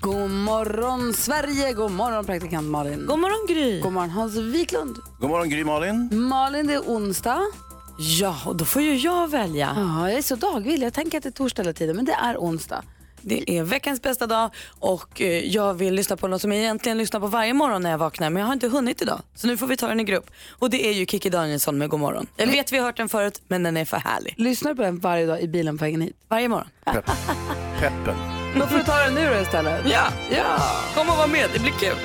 God morgon Sverige, god morgon praktikant Malin. God morgon Gry. God morgon Hans Wiklund. God morgon Gry Malin. Malin, det är onsdag. Ja, och då får ju jag välja. Ja, jag är så dagvill. Jag tänker att det är torsdag hela tiden, men det är onsdag. Det är veckans bästa dag och eh, jag vill lyssna på något som jag egentligen lyssnar på varje morgon när jag vaknar men jag har inte hunnit idag. Så nu får vi ta den i grupp. Och det är ju Kikki Danielsson med God morgon. Jag vet vi har hört den förut men den är för härlig. Lyssnar du på den varje dag i bilen på vägen hit? Varje morgon. Pepp. Peppen. Då får du ta den nu då istället. Ja, ja. Kom och var med, det blir kul.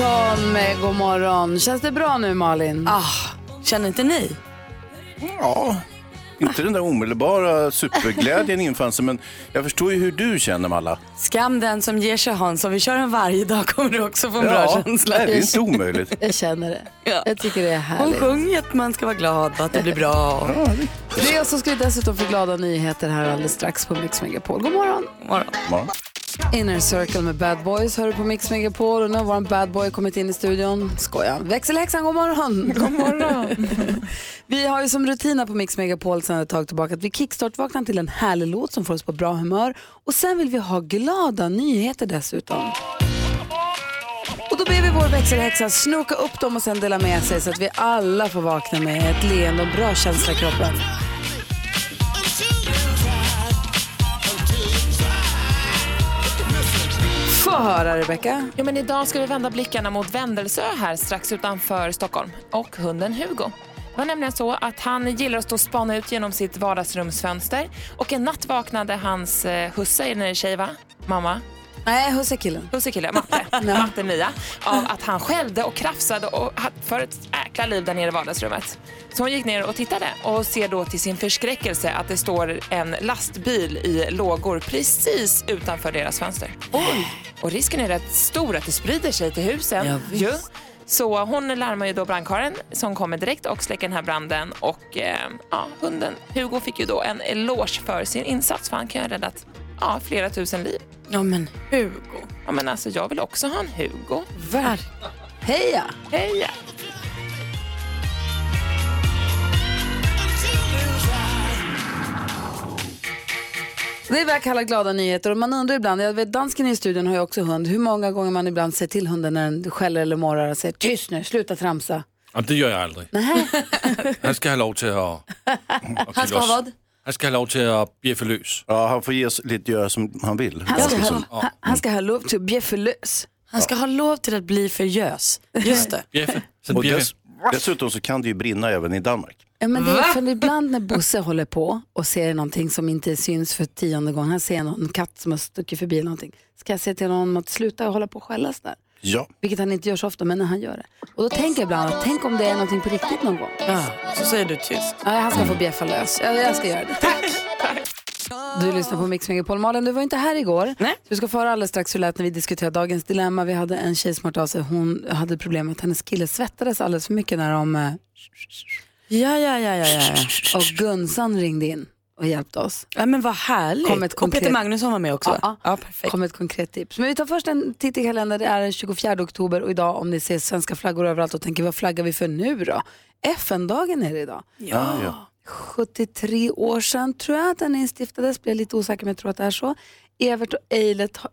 Danielsson med God morgon. Känns det bra nu Malin? Ah, känner inte ni? Ja, inte den där omedelbara superglädjen infann sig, men jag förstår ju hur du känner Malla. Skam den som ger sig Hans, om vi kör den varje dag kommer du också få en bra Ja, känsla. nej, det är inte omöjligt. Jag känner det. Ja. Jag tycker det är Hon härligt. sjunger att man ska vara glad och att det blir bra. Det och så ska vi dessutom få glada nyheter här alldeles strax på Mix Megapol. God morgon! Ja. Inner Circle med Bad Boys hör du på Mix Megapol och nu har vår bad boy kommit in i studion. Skojar. Växelhäxan, god morgon! God morgon! vi har ju som rutin på Mix Megapol sedan ett tag tillbaka att vi kickstart-vaknar till en härlig låt som får oss på bra humör och sen vill vi ha glada nyheter dessutom. Och då ber vi vår växelhäxa snoka upp dem och sen dela med sig så att vi alla får vakna med ett leende och bra känsla i kroppen. Få höra Rebecca. Ja, men idag ska vi vända blickarna mot Vändelsö här strax utanför Stockholm och hunden Hugo. Det var nämligen så att han gillar att stå och spana ut genom sitt vardagsrumsfönster och en natt vaknade hans eh, husse, är det tjej va? Mamma? Nej, husse killen. Husse kille, Matte, Matte Mia, av att han skällde och krafsade och för ett jäkla liv där nere i vardagsrummet. Så hon gick ner och tittade och ser då till sin förskräckelse att det står en lastbil i lågor precis utanför deras fönster. Och risken är rätt stor att det sprider sig till husen. Ja, ju. Så hon larmar ju då brandkåren som kommer direkt och släcker den här branden och eh, ja, hunden Hugo fick ju då en eloge för sin insats för han kan ju ha räddat ja, flera tusen liv. Ja men Hugo. Ja, men alltså, jag vill också ha en Hugo. Verk. Heja! Heja! Det är vad jag kallar glada nyheter och man undrar ibland, jag vet dansken i studion har ju också hund, hur många gånger man ibland säger till hunden när den skäller eller morrar och säger tyst nu, sluta tramsa. Jamen, det gør jeg aldrig. Nej. Han skal have lov til at... at Han ska ha vad? Han skal have lov til at bjeffe løs. Ja, han får ge lite göra som han vill. Han ska, ha, han- han ska ha lov till att bjeffa lös. Han ska ha lov till att bli för gös. Just det. Bjeffe. Så och bjeffe. dess, dessutom så kan det ju brinna även i Danmark. Ja, men det är för ibland när Bosse håller på och ser någonting som inte syns för tionde gången, han ser någon katt som har stuckit förbi eller någonting, ska jag säga till honom att sluta hålla på och skälla sådär. Ja. Vilket han inte gör så ofta, men när han gör det. Och då tänker jag ibland att tänk om det är någonting på riktigt någon gång. Ja, så säger du tyst. Ja, han ska få bjeffa lös. Ja, jag ska göra det. Tack! Du lyssnar på Mix Megapol. Malin, du var inte här igår. Nej. Du ska få höra alldeles strax hur det lät när vi diskuterade dagens dilemma. Vi hade en tjej som hört av sig. Hon hade problem med att hennes kille svettades alldeles för mycket när de... Ja, ja, ja, ja, ja. Och Gunsan ringde in och hjälpte oss. ja men vad härligt. Kom ett Och konkret- Peter Magnusson var med också. Ja, ja perfekt. kom ett konkret tips. Men vi tar först en titt i kalendern. Det är den 24 oktober och idag om ni ser svenska flaggor överallt och tänker vad flaggar vi för nu då? FN-dagen är det idag. Ja, ja. 73 år sedan tror jag att den instiftades. Blir lite osäker men jag tror att det är så. Evert och Eilert, har-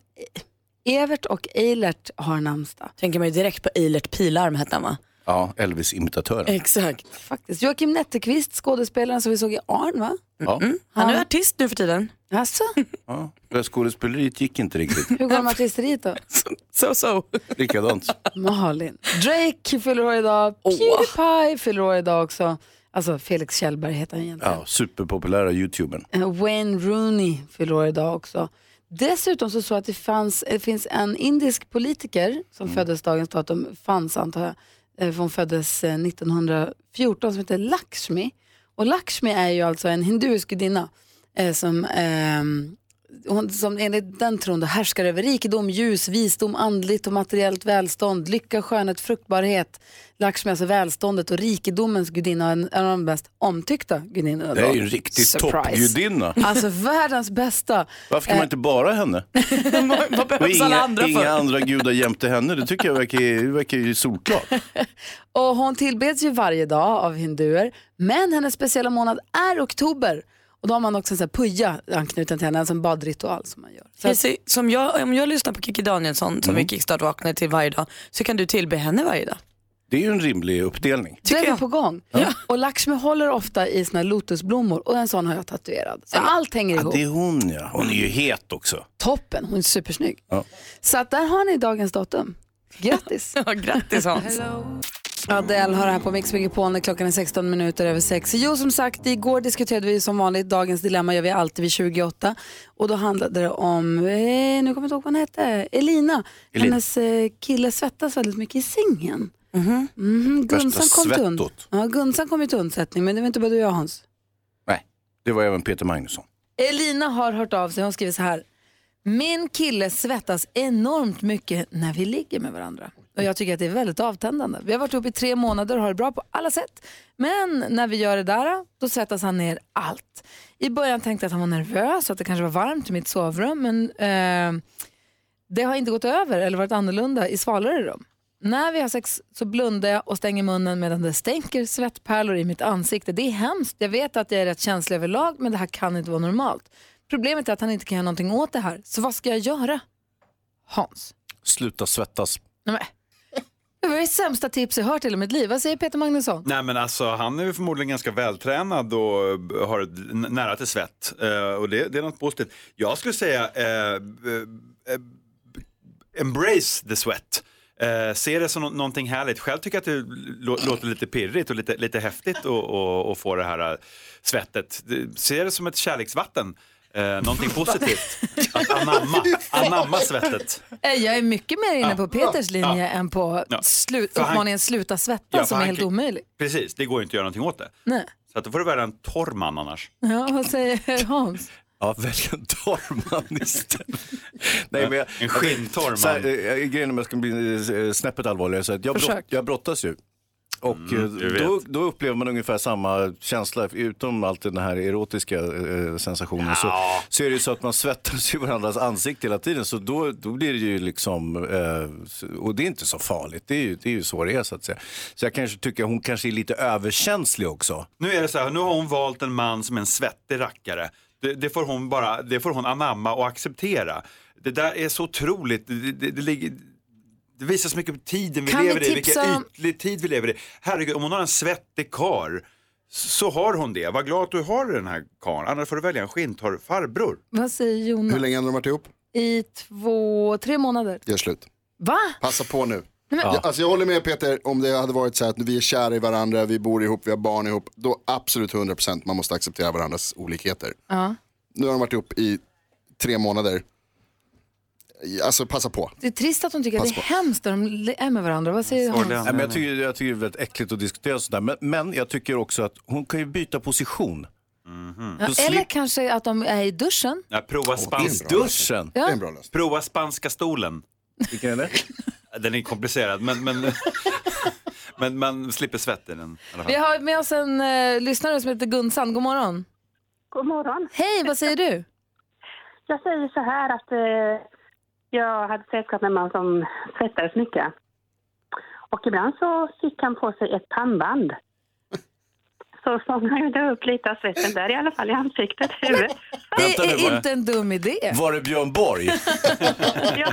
Evert och Eilert har namnsdag. Tänker man ju direkt på Eilert Pilarm hette han va? Ja Elvis-imitatören. Exakt. Faktiskt. Joakim Netteqvist, skådespelaren som vi såg i Arn va? Ja. Han är artist nu för tiden. Alltså, Ja. Det skådespeleriet gick inte riktigt. hur går det med artisteriet då? So so. Likadant. Malin. Drake fyller år idag. Pewdiepie fyller år idag också. Alltså Felix Kjellberg heter han egentligen. Ja, superpopulära youtubern. Eh, Wayne Rooney fyller år idag också. Dessutom så, så att det, fanns, det finns en indisk politiker som föddes dagens datum, fanns antar jag, Eh, hon föddes eh, 1914 som heter Lakshmi. Och Lakshmi är ju alltså en hinduisk gudinna eh, som, ehm, hon, som enligt den tron då härskar över rikedom, ljus, visdom, andligt och materiellt välstånd, lycka, skönhet, fruktbarhet. Lakshmi alltså välståndet och rikedomens gudinna, en av de mest omtyckta gudinnorna. Det är ju en riktig toppgudinna. Alltså världens bästa. Varför kan man inte bara henne? vad Och alla inga, andra för? inga andra gudar jämte henne. Det tycker jag verkar, verkar ju solklart. Och hon tillbeds ju varje dag av hinduer. Men hennes speciella månad är oktober. Och då har man också en sån här puja anknuten till henne, alltså en badritual som man gör. Så att, som jag, om jag lyssnar på Kikki Danielsson som vi kickstart vaknar till varje dag så kan du tillbe henne varje dag. Det är ju en rimlig uppdelning. då är vi jag. på gång. Och Lakshmi håller ofta i såna här lotusblommor och en sån har jag tatuerad. Så allt hänger Ja, ihop. det är hon ja. Hon är ju het också. Toppen, hon är supersnygg. Ja. Så att där har ni dagens datum. Grattis! Ja, grattis Hans. Adele har det här på Mix Megapol när klockan är 16 minuter över 6. Jo, som sagt, igår diskuterade vi som vanligt dagens dilemma gör vi alltid vid 28. Och då handlade det om, eh, nu kommer jag inte ihåg vad hon hette, Elina. Elina. Hennes eh, kille svettas väldigt mycket i sängen. Mhm, Gunsan, kom till und- ja, Gunsan kom ju till undsättning, men det var inte bara du och jag Hans. Nej, det var även Peter Magnusson. Elina har hört av sig, hon skriver så här. Min kille svettas enormt mycket när vi ligger med varandra. Och jag tycker att det är väldigt avtändande. Vi har varit ihop i tre månader och har det bra på alla sätt. Men när vi gör det där, då svettas han ner allt. I början tänkte jag att han var nervös och att det kanske var varmt i mitt sovrum. Men eh, det har inte gått över eller varit annorlunda i svalare rum. När vi har sex så blundar jag och stänger munnen medan det stänker svettpärlor i mitt ansikte. Det är hemskt. Jag vet att jag är rätt känslig överlag men det här kan inte vara normalt. Problemet är att han inte kan göra någonting åt det här. Så vad ska jag göra? Hans. Sluta svettas. Nej. Det var det sämsta tips jag hört i hela mitt liv. Vad säger Peter Magnusson? Nej men alltså han är ju förmodligen ganska vältränad och eh, har nära till svett. Eh, och det, det är något positivt. Jag skulle säga eh, eh, eh embrace the sweat. Eh, se det som no någonting härligt. Själv tycker jag att det låter lite pirrigt och lite, lite häftigt att få det här svettet. Se det som ett kärleksvatten. Eh, någonting positivt. Att anamma, anamma svettet. Eh, Jag är mycket mer inne på Peters linje än på Ja. slu- För han- uppmaningen sluta svettas Ja, för som är han helt kan- omöjlig. Precis, det går ju inte att göra någonting åt det. Nej. Så att då får du vara en torr man annars. Ja, vad säger Hans? Ja, välj en torr man istället. Nej, men jag, En skinntorr Så här, man. eh, grejen om jag ska bli eh, snäppet allvarligare, så att jag, brott, Försök. jag brottas ju. Och eh, Mm, vet. då, då upplever man ungefär samma känsla, utom allt den här erotiska eh, sensationen. Så, så är det ju så att man svettas i varandras ansikte hela tiden. Så då, då blir det ju liksom, eh, och det är inte så farligt. Det är ju, det är ju så det är så att säga. Så jag kanske tycker hon kanske är lite överkänslig också. Nu är det så här, nu har hon valt en man som är en svettig rackare. Det, det, får hon bara, det får hon anamma och acceptera. Det där är så otroligt, det, det, det, det visar så mycket på tiden vi Kan vi lever i, vilken tipsa om- ytlig tid vi lever i. Herregud, om hon har en svettig kar så har hon det. Var glad att du har den här karln, annars får du välja en skinntorr farbror. Vad säger Jonas? Hur länge har de varit ihop? I två, tre månader. Gör slut. Va? Passa på nu. Jag, alltså jag håller med Peter, om det hade varit så här att vi är kära i varandra, vi bor ihop, vi har barn ihop, då absolut 100% man måste acceptera varandras olikheter. Ja. Nu har de varit ihop i tre månader. Alltså passa på. Det är trist att de tycker att det är Pass hemskt när de är med varandra. Vad säger Hans? Nej, men jag, tycker, jag tycker det är väldigt äckligt att diskutera sådär. Men, men jag tycker också att hon kan ju byta position. Ja, eller kanske att de är i duschen. Ja, prova spanska. I duschen? Ja. Prova spanska stolen. Vilken är det? Den är komplicerad men, men, men man slipper svett i den. i. Vi har med oss en eh, lyssnare som heter Gunsan. God morgon. God morgon. Hej, vad säger du? Jag säger så här att eh, jag hade sällskap med en man som svettades mycket. Och ibland så fick han på sig ett pannband. Så fångade jag upp lite av svetten där i alla fall i ansiktet, huvudet. Det är inte en dum idé. Var det Björn Borg? Ja,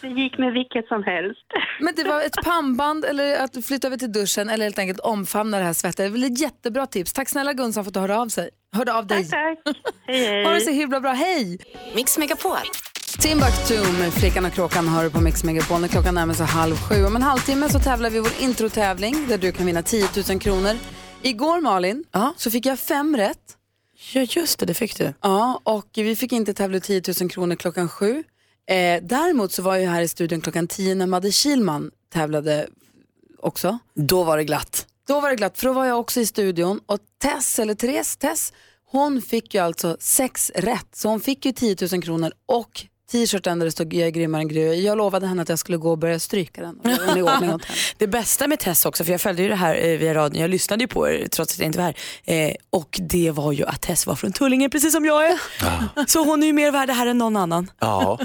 det gick med vilket som helst. Men det var ett pannband eller att du flyttar över till duschen eller helt enkelt omfamna det här svettet. Det är väl ett jättebra tips. Tack snälla Gunsan för att du hörde av sig. Hörde av dig. Tack, hej hej. Ha det så himla bra. Hej! Mix Megapol. Timbuktu med Flickan och Kråkan hör du på Mix Megapol när klockan närmar sig halv sju. Om en halvtimme så tävlar vi vår introtävling där du kan vinna 10 000 kronor. Igår Malin så fick jag fem rätt. Ja just det, det fick du. Ja, och vi fick inte tävla ut 10 000 kronor klockan sju. Eh, däremot så var jag här i studion klockan tio när Madde Kilman tävlade också. Då var det glatt. Då var det glatt, för då var jag också i studion och Tess, eller Therese Tess, hon fick ju alltså sex rätt. Så hon fick ju 10 000 kronor och t-shirten där det stod jag är grymmare än Gry. Jag lovade henne att jag skulle gå och börja stryka den. Och. Det bästa med Tess också, för jag följde ju det här eh, via radion, jag lyssnade ju på er trots att jag inte var här. Eh, och det var ju att Tess var från Tullinge precis som jag är. Så hon är ju mer värd det här än någon annan. Ja.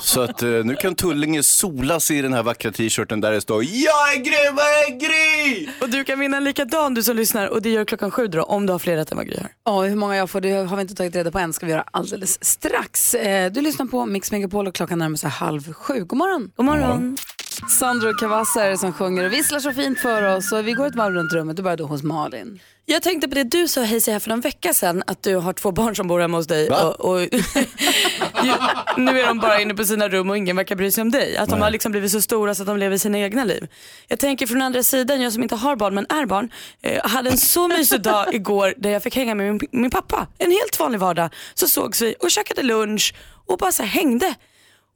Så att eh, nu kan Tullinge sola sig i den här vackra t-shirten där det står Jag är grymmare än Gry! Och du kan vinna en likadan du som lyssnar och det gör klockan sju då om du har fler rätt än vad Gry har. Ja, hur många jag får det har vi inte tagit reda på än. ska vi göra alldeles strax. Eh, du lyssnar på Mix Megapol och klockan närmar sig halv sju. God morgon. God morgon. Sandro Cavazza som sjunger och visslar så fint för oss. Och vi går ett varv runt rummet. Du börjar då hos Malin. Jag tänkte på det du sa hej här för någon vecka sedan att du har två barn som bor hemma hos dig och, och nu är de bara inne på sina rum och ingen verkar bry sig om dig. Att de Nej. har liksom blivit så stora så att de lever sina egna liv. Jag tänker från andra sidan, jag som inte har barn men är barn, eh, hade en så mysig dag igår där jag fick hänga med min, min pappa. En helt vanlig vardag. Så sågs vi och käkade lunch och bara så här hängde.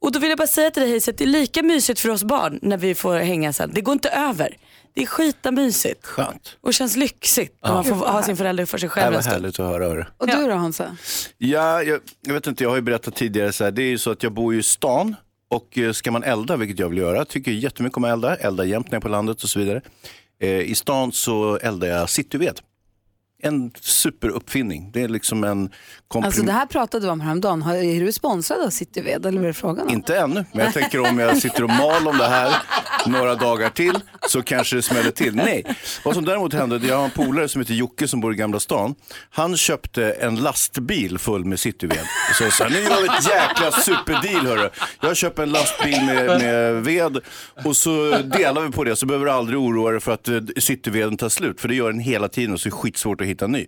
Och då vill jag bara säga till dig Hayes att det är lika mysigt för oss barn när vi får hänga sen. Det går inte över. Det är skita mysigt. Skönt. Och känns lyxigt när Ja. man får ha sin förälder för sig Det själv var en stund. härligt att höra. hörru. Och du då Hansa? Ja, jag, jag vet inte, jag har ju berättat tidigare så här, det är ju så att jag bor ju i stan och eh, ska man elda, vilket jag vill göra, tycker jättemycket om att elda, elda jämt när jag är på landet och så vidare. Eh, I stan så eldar jag cityved. En superuppfinning. Det är liksom en komprim- Alltså det här pratade vi om häromdagen. Har- Är du sponsrad av Cityved eller vad är det frågan om? Inte ännu, men jag tänker om jag sitter och mal om det här några dagar till så kanske det smäller till. Nej, vad som däremot hände, det är jag har en polare som heter Jocke som bor i Gamla stan. Han köpte en lastbil full med cityved. Så sa nu gör vi ett jäkla superdeal hörru. Jag köper en lastbil med, med ved och så delar vi på det så behöver du aldrig oroa dig för att eh, cityveden tar slut. För det gör den hela tiden och så är det skitsvårt att hitta en ny.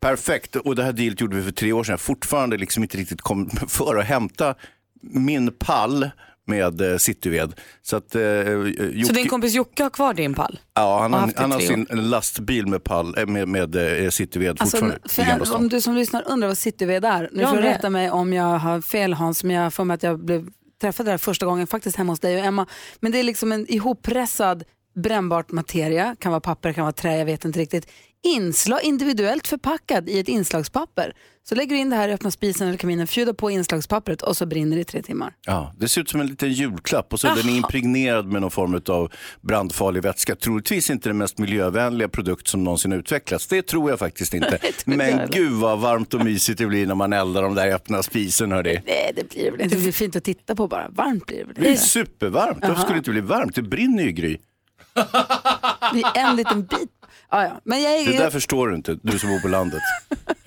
Perfekt, och det här dealet gjorde vi för tre år sedan. Jag fortfarande liksom inte riktigt kom för att hämta min pall med eh, cityved. Så att, eh, Jocke, Så din kompis Jocke har kvar din pall? ja, han, det han har sin lastbil med, pall, eh, med, med eh, cityved Alltså, fortfarande för om du som lyssnar undrar vad Cityved är, nu Jag får du rätta mig om jag har fel Hans, men jag får mig att jag blev träffade det här första gången faktiskt hemma hos dig och Emma. Men det är liksom en ihoppressad brännbart materia, kan vara papper, kan vara trä, jag vet inte riktigt. Inslag, individuellt förpackad i ett inslagspapper. Så lägger du in det här i öppna spisen eller kaminen, fjudar på inslagspappret och så brinner det i tre timmar. Ja, det ser ut som en liten julklapp och så är den impregnerad med någon form av brandfarlig vätska. Troligtvis inte den mest miljövänliga produkt som någonsin utvecklats. Det tror jag faktiskt inte. jag Men gud vad varmt och mysigt det blir när man eldar de där i öppna spisen. Hörde. Nej, det blir väl inte. Det blir fint att titta på bara. Varmt blir det väl Det är supervarmt. Varför skulle det inte bli varmt? Det brinner ju Gry. Det är en liten bit. Ja, ja. Men jag är... Det där förstår du inte, du som bor på landet.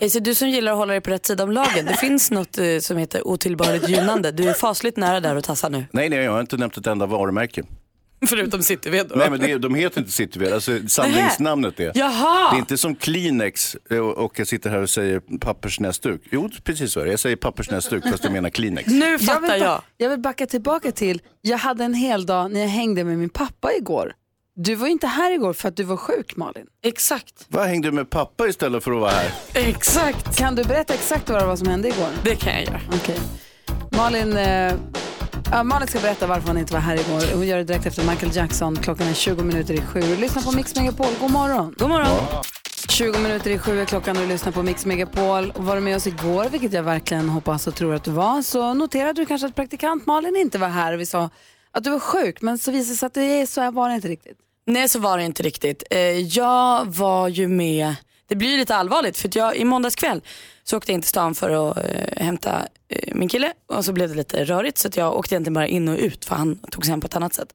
Alltså, du som gillar att hålla dig på rätt sida om lagen, det finns något eh, som heter otillbörligt gynnande. Du är fasligt nära där och tassar nu. Nej, nej, jag har inte nämnt ett enda varumärke. Förutom Cityved då. Nej, men det, de heter inte Cityved, alltså samlingsnamnet är. Jaha! Det är inte som Kleenex eh, och och jag sitter här och säger pappersnäsduk. Jo, precis så är det. Jag säger pappersnäsduk fast jag menar Kleenex. Nu fattar vill, ba- jag. Jag vill backa tillbaka till, jag hade en hel dag när jag hängde med min pappa igår. Du var ju inte här igår för att du var sjuk Malin. Exakt. Vad hängde du med pappa istället för att vara här? Exakt. Kan du berätta exakt vad det var som hände igår? Det kan jag göra. Okej. Malin, eh, ja, Malin ska berätta varför hon inte var här igår. Hon gör det direkt efter Michael Jackson. Klockan är 20 minuter i sju. Lyssna på Mix Megapol. God morgon. God morgon. 20 minuter i sju är klockan och du lyssnar på Mix Megapol. Var du med oss igår, vilket jag verkligen hoppas och tror att du var, så noterade du kanske att praktikant Malin inte var här. Vi sa att du var sjuk, men så visade det sig att det är så här var det inte riktigt. Nej så var det inte riktigt. Eh, Jag var ju med, det blir lite allvarligt för jag i måndags kväll så åkte jag in till stan för att eh, hämta eh, min kille och så blev det lite rörigt så jag åkte egentligen bara in och ut för han tog sig hem på ett annat sätt.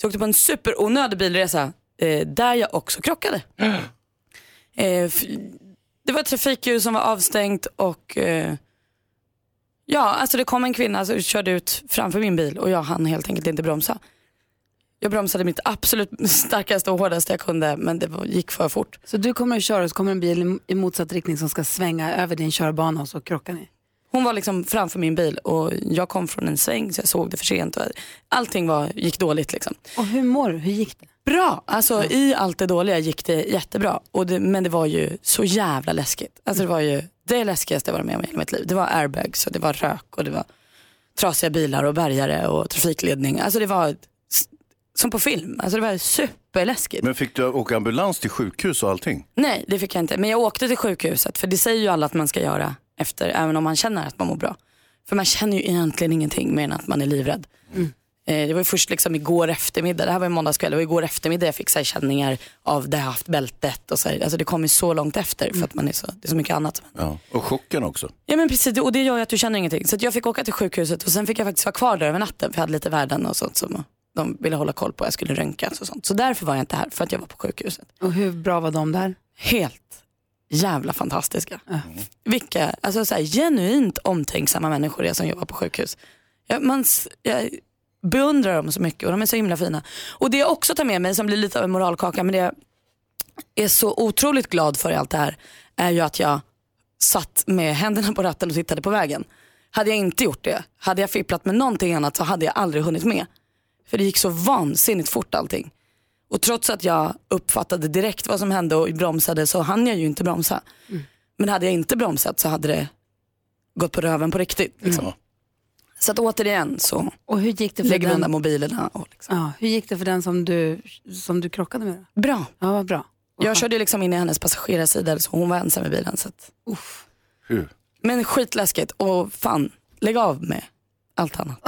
Så jag åkte på en superonödig bilresa eh, där jag också krockade. Det var ett trafikljus som var avstängt och ja, alltså det kom en kvinna som körde ut framför min bil och jag hann helt enkelt inte bromsa. Jag bromsade mitt absolut starkaste och hårdaste jag kunde men det gick för fort. Så du kommer att köra och så kommer en bil i- motsatt riktning som ska svänga över din körbana och så krockar ni. Hon var liksom framför min bil och jag kom från en sväng så jag såg det för sent. Och allting var, gick dåligt. Liksom. Och hur mår du? Hur gick det? Bra, alltså i allt det dåliga gick det jättebra. Och det, men det var ju så jävla läskigt. Alltså det var ju det läskigaste jag varit med om i hela mitt liv. Det var airbags och det var rök och det var trasiga bilar och bärgare och trafikledning. Alltså det var s- som på film. Alltså det var superläskigt. Men fick du åka ambulans till sjukhus och allting? Nej, det fick jag inte. Men jag åkte till sjukhuset för det säger ju alla att man ska göra efter, även om man känner att man mår bra. För man känner ju egentligen ingenting mer än att man är livrädd. Eh, Det var ju först liksom igår eftermiddag, det här var i måndagskväll, och igår eftermiddag jag fick så här känningar av det jag haft bältet och så här. Alltså det kommer ju så långt efter för att man är så, det är så mycket annat Ja. Och chocken också. Ja men precis, och det gör ju att du känner ingenting. Så att jag fick åka till sjukhuset och sen fick jag faktiskt vara kvar där över natten för jag hade lite värden och sånt som de ville hålla koll på. Jag skulle röntgas och sånt. Så därför var jag inte här, för att jag var på sjukhuset. Och hur bra var de där? Helt jävla fantastiska. Vilka, alltså så här, genuint omtänksamma människor det är som jobbar på sjukhus. Jag, man, jag beundrar dem så mycket och de är så himla fina. Och det jag också tar med mig som blir lite av en moralkaka men det jag är så otroligt glad för i allt det här är ju att jag satt med händerna på ratten och tittade på vägen. Hade jag inte gjort det, hade jag fipplat med någonting annat så hade jag aldrig hunnit med. För det gick så vansinnigt fort allting. Och trots att jag uppfattade direkt vad som hände och bromsade så hann jag ju inte bromsa. Men hade jag inte bromsat så hade det gått på röven på riktigt. Liksom. Så att återigen så Och hur gick det för lägger vi den, undan mobilerna. Och liksom. ja, hur gick det för den som du, som du krockade med? Då? Bra. Ja, vad bra. Jag körde liksom in i hennes passagerarsida så hon var ensam i bilen. Så att, Uff. Hur? men skitläskigt och fan, lägg av med allt annat.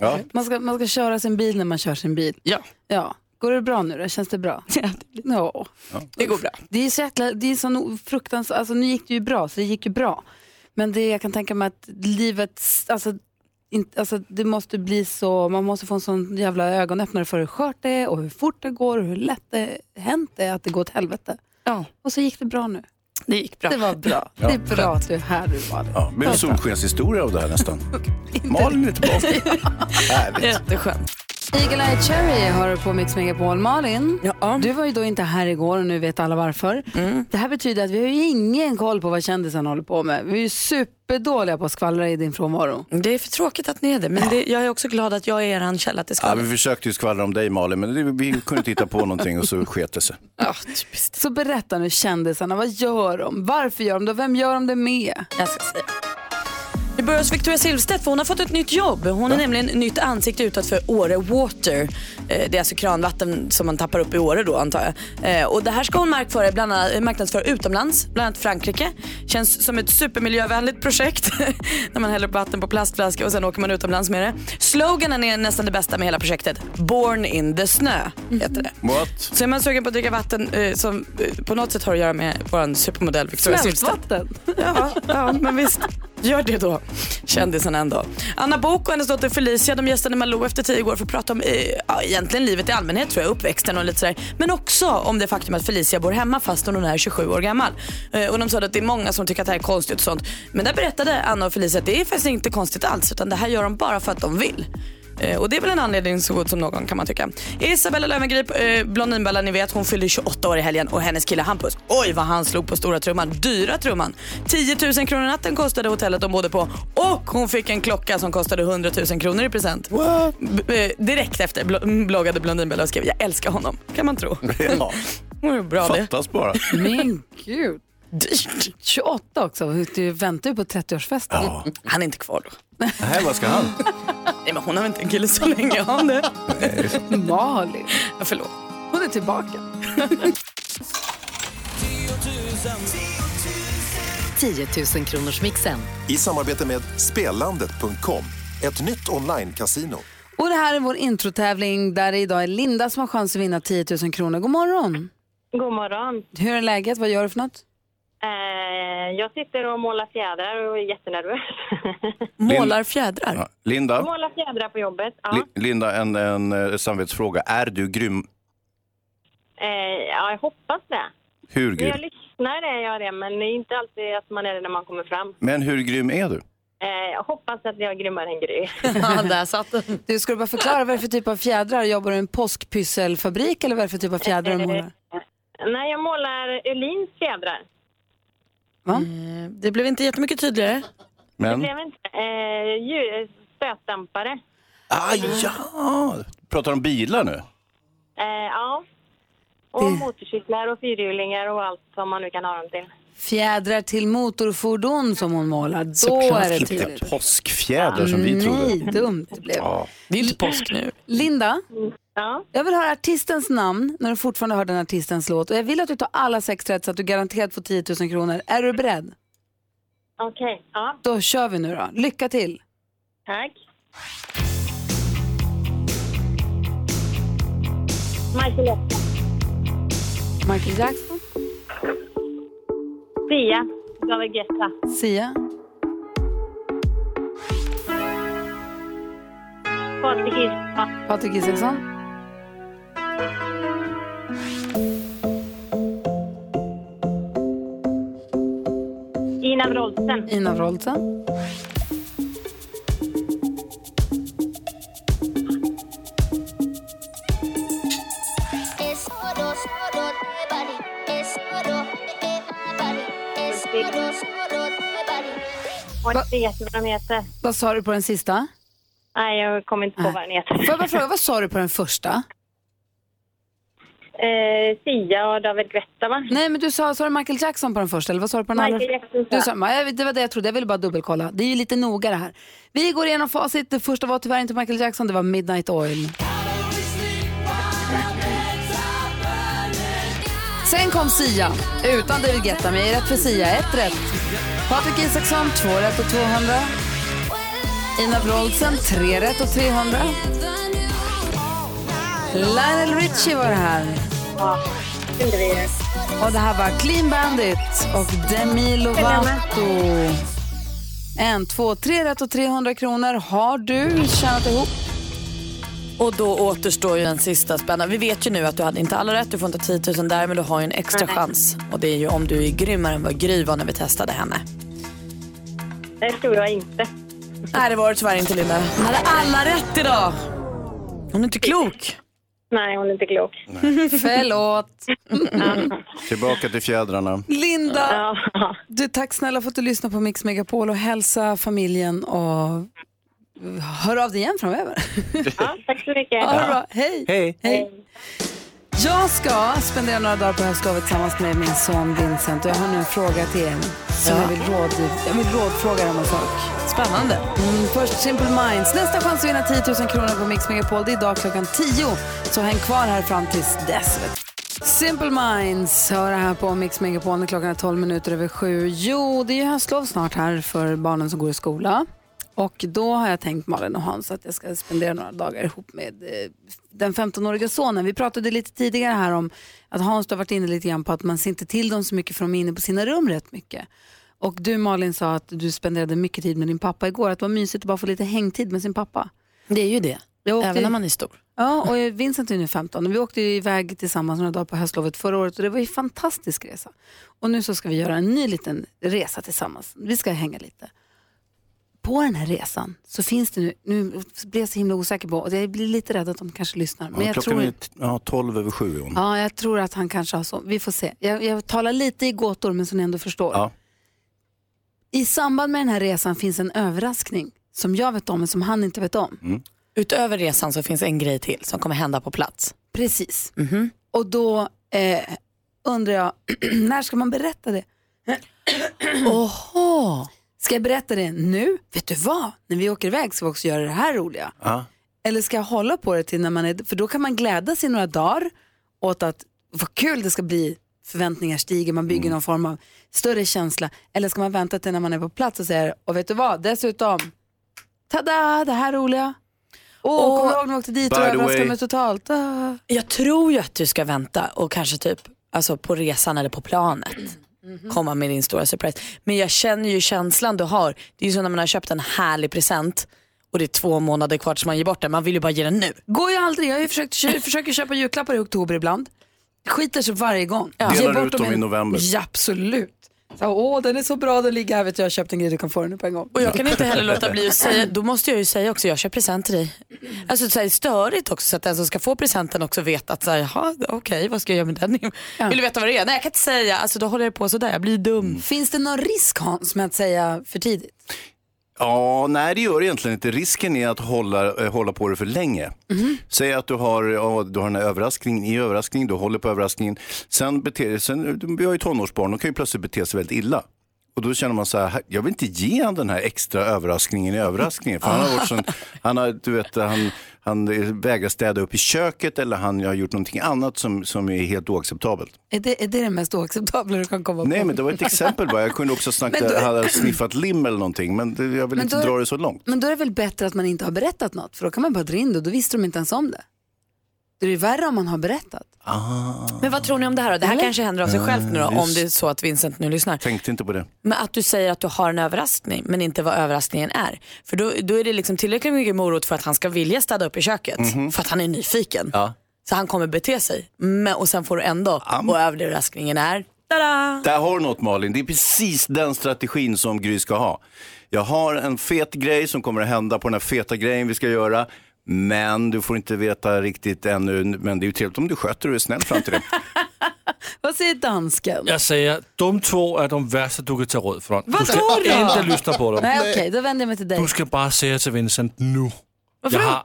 Ja. Man, ska, man ska köra sin bil när man kör sin bil. Ja, Ja. Går det bra nu då? Känns det bra? Ja. det går bra. Det är så jäkla, det är sån fruktansvärt, alltså nu gick det ju bra, så det gick ju bra. Men det jag kan tänka mig att livet, alltså, in, alltså det måste bli så, man måste få en sån jävla ögonöppnare för hur skört det är och hur fort det går och hur lätt det hänt det att det går åt helvete. Ja, Och så gick det bra nu. Det gick bra. Det var bra. Ja, det är bra att du är här du Malin. Ja, en solskenshistoria av det här nästan. Malin är tillbaka. Härligt. Jätteskönt. Eagle Eye Cherry har du på Mix Megapol. Malin, Ja. du var ju då inte här igår och nu vet alla varför. Mm. Det här betyder att vi har ju ingen koll på vad kändisen håller på med. Vi är ju superdåliga på att skvallra i din frånvaro. Det är för tråkigt att ni är det, men det, jag är också glad att jag är er källa till Ja, skvaller. vi försökte ju skvallra om dig Malin, men det, vi kunde inte hitta på någonting och så sket det sig. Ja, typiskt. Så berätta nu kändisarna, vad gör de? Varför gör de det? Vem gör de det med? Jag ska säga. Vi börjar hos Victoria Silvstedt för hon har fått ett nytt jobb. Hon är nämligen nytt ansikte utåt för Åre Water. Eh, Det är alltså kranvatten som man tappar upp i Åre då antar jag. Eh, Och det här ska hon markföra, bland annat, marknadsföra utomlands, bland annat Frankrike. Känns som ett supermiljövänligt projekt. När man häller upp vatten på plastflaska och sen åker man utomlands med det. Sloganen är nästan det bästa med hela projektet. Born in the snö heter det. What? Så är man sugen på att dricka vatten eh, som på något sätt har att göra med vår supermodell Victoria Silvstedt. Smältvatten. Ja, ja, men visst. Gör det då, kändisen ändå. Anna Book och hennes dotter Felicia de gästade Malou efter tio år för att prata om eh, ja, egentligen livet i allmänhet, tror jag, uppväxten och lite sådär. Men också om det faktum att Felicia bor hemma fast hon är 27 år gammal. Eh, och de sa att det är många som tycker att det här är konstigt och sånt. Men där berättade Anna och Felicia att det är faktiskt inte konstigt alls utan det här gör de bara för att de vill. Eh, Och det är väl en anledning så god som någon kan man tycka. Isabella Löwengrip, eh, Blondinbella ni vet, hon fyllde 28 år i helgen och hennes kille Hampus, oj vad han slog på stora trumman, dyra trumman. 10 000 kronor natten kostade hotellet de bodde på och hon fick en klocka som kostade 100 000 kronor i present. B- eh, direkt efter blo- bloggade Blondinbella och skrev jag älskar honom, kan man tro. Ja, Mm, Bra det. fattas bara. Men gud. Dyrt. 28 också, du väntar ju på 30-årsfesten. Ja. Han är inte kvar då. Nej, vad ska han? Nej men hon har väl inte en kille så länge, har hon det? Malin, Ja, förlåt. hon är tillbaka. 10 000 kronors mixen. I samarbete med Spelandet.com, ett nytt online-casino. Och det här är vår introtävling där det idag är Linda som har chans att vinna 10 000 kronor. God morgon! God morgon. Hur är läget? Vad gör du för något? Eh, jag sitter och målar fjädrar och är jättenervös. Målar fjädrar? Ja. Linda, Målar fjädrar på jobbet. Ja. Li- Linda en, en eh, samvetsfråga. Är du grym? Eh, ja, jag hoppas det. Hur När jag grym? lyssnar är jag det, men det är inte alltid att man är det när man kommer fram. Men hur grym är du? Jag hoppas att jag är grymmare än Gry. Ja, där satt den. Du, ska du bara förklara vad det är för typ av fjädrar? Jobbar du i en påskpysselfabrik eller vad är det för typ av fjädrar du målar? Nej, jag målar Öhlins fjädrar. Va? Eh, Det blev inte jättemycket tydligare. Det Men? blev inte. Eh, ljud, stötdämpare. Ah, ja! Pratar om bilar nu? Eh, ja. Och motorcyklar och fyrhjulingar och allt som man nu kan ha dem till. Fjädrar till motorfordon som hon målar. Då Såklart. är det Inte tydligt. påskfjädrar som vi trodde. Nej, dumt det blev. Ja. Det är inte påsk nu. Linda, Ja. jag vill höra artistens namn när du fortfarande hör den artistens låt. Och jag vill att du tar alla sex rätt så att du garanterat får 10 000 kronor. Är du beredd? Okej, ja. Då kör vi nu då. Lycka till! Tack. Michael Jackson. Michael Jackson, Sia. David Guetta. Sia, Patrik Isaksson. Patrik Isaksson, Ina Wroldsen. Ina Wroldsen, Och inte vet vad de heter. Vad sa du på den sista? Nej, jag kommer inte på vad den heter. Får jag bara fråga, vad sa du på den första? Eh, Sia och David Guetta, va? Nej, men du sa, sa du Michael Jackson på den första eller vad sa du på den Michael andra? Jackson, Du sa, ja, det var det jag trodde, jag ville bara dubbelkolla. Det är ju lite noga det här. Vi går igenom facit. Det första var tyvärr inte Michael Jackson, det var Midnight Oil. Sen kom Sia, utan David Guetta, men rätt för Sia, ett rätt. Patrik Isaksson, två rätt och 200. Ina Wroldsen, tre rätt och 300. Lionel Richie var det här. Ja, gjorde vi det. Och det här var Clean Bandit och Demi Lovato. En, två, tre rätt och 300 kronor har du tjänat ihop. Och då återstår ju den sista spännande. Vi vet ju nu att du hade inte alla rätt, du får inte 10 000 där, men du har ju en extra Nej. chans. Och det är ju om du är grymmare än vad Gry var när vi testade henne. Det tror jag inte. Nej, det var det tyvärr inte Linda. Hon hade alla rätt idag. Hon är inte klok. Nej, hon är inte klok. Förlåt. Tillbaka till fjädrarna. Linda, du, tack snälla för att du lyssnar på Mix Megapol och hälsa familjen och hör av dig igen framöver. Ja, tack så mycket. Det bra. Hej. Hej. Hej. Jag ska spendera några dagar på höstlovet tillsammans med min son Vincent och jag har nu en fråga till er som Ja. jag, vill råd, jag vill rådfråga er om en sak. Spännande. Mm, först Simple Minds. Nästa chans att vinna 10 000 kronor på Mix Megapol det är idag klockan 10. Så häng kvar här fram tills dess. Simple Minds hör det här på Mix Megapol när klockan är 12 minuter över sju. Jo, det är ju höstlov snart här för barnen som går i skola. Och då har jag tänkt Malin och Hans att jag ska spendera några dagar ihop med eh, den 15-åriga sonen. Vi pratade lite tidigare här om att Hans har varit inne lite grann på att man ser inte till dem så mycket för de är inne på sina rum rätt mycket. Och du Malin sa att du spenderade mycket tid med din pappa igår, att det var mysigt att bara få lite hängtid med sin pappa. Det är ju det. Åkte- Även när man är stor. Ja, och Vincent är nu 15 och vi åkte iväg tillsammans några dagar på höstlovet förra året och det var en fantastisk resa. Och nu så ska vi göra en ny liten resa tillsammans. Vi ska hänga lite. På den här resan så finns det nu, nu blir jag så himla osäker på, och jag blir lite rädd att de kanske lyssnar. Men Ja, jag klockan tror, är ja, 12 över 7 är hon. ja, jag tror att han kanske har så. Vi får se. Jag, jag talar lite i gåtor men som ni ändå förstår. Ja. I samband med den här resan finns en överraskning som jag vet om men som han inte vet om. Utöver resan så finns en grej till som kommer hända på plats. Precis. Mhm. Och då eh, undrar jag, när ska man berätta det? Oho. Ska jag berätta det nu? Vet du vad? När vi åker iväg ska vi också göra det här roliga. Ja. Eller ska jag hålla på det till när man är, för då kan man glädjas i några dagar åt att vad kul det ska bli förväntningar stiger, man bygger någon form av större känsla. Eller ska man vänta till när man är på plats och säger, och vet du vad, dessutom, tada, det här är roliga. Åh, Och- kommer du ihåg när vi åkte dit och överraskade mig totalt? Ah. Jag tror ju att du ska vänta och kanske typ alltså på resan eller på planet komma med din stora surprise. Men jag känner ju känslan du har. Det är ju så när man har köpt en härlig present och det är två månader kvar tills man ger bort den. Man vill ju bara ge den nu. Går ju aldrig, jag har ju försökt, försöker köpa julklappar i oktober ibland. Skiter sig varje gång. Delar Ge du bort ut dem dem i november? Ja, absolut. Så, åh, den är så bra, den ligger här, vet du, jag har köpt en grej, du kan få den nu på en gång. Och jag kan inte heller låta bli att säga, då måste jag ju säga också, jag köper present till dig. Alltså så här, störigt också så att den som ska få presenten också vet att så här, jaha, okej, vad ska jag göra med den? Vill du veta vad det är? Nej jag kan inte säga, alltså då håller jag på sådär, jag blir dum. Finns det någon risk Hans med att säga för tidigt? Ja, nej det gör det egentligen inte. Risken är att hålla, eh, hålla på det för länge. Säg att du har, ja, du har en överraskning i överraskning, du håller på överraskningen. Sen beter sen, vi har ju tonårsbarn, de kan ju plötsligt bete sig väldigt illa. Och då känner man så här, jag vill inte ge han den här extra överraskningen i överraskningen. För han har varit sån, han har, du vet, han, han vägrar städa upp i köket eller han har gjort någonting annat som, som är helt oacceptabelt. Är det, är det det mest oacceptabla du kan komma på? Nej, men det var ett exempel bara. Jag kunde också ha då- hade sniffat lim eller någonting, men jag vill Men inte då- dra det så långt. Men då är det väl bättre att man inte har berättat något, för då kan man bara dra in det och då visste de inte ens om det. Det är värre om man har berättat. Men vad tror ni om det här då? Det här Eller? kanske händer av sig självt nu då, Mm, om det är så att Vincent nu lyssnar. Tänkte inte på det. Men att du säger att du har en överraskning men inte vad överraskningen är. För då, då är det liksom tillräckligt mycket morot för att han ska vilja städa upp i köket. Mhm. För att han är nyfiken. Ja. Så han kommer bete sig. Men, och sen får du ändå, och överraskningen är, tada! Där har du något Malin, det är precis den strategin som Gry ska ha. Jag har en fet grej som kommer att hända på den här feta grejen vi ska göra. Men du får inte veta riktigt ännu, men det är ju trevligt om du sköter och är snäll fram till det. Vad säger dansken? Jag säger, de två är de värsta du kan ta råd från. Vadå Du ska då? inte lyssna på dem. Nej, okej, då vänder jag mig till dig. Du ska bara säga till Vincent nu. Varför jag har,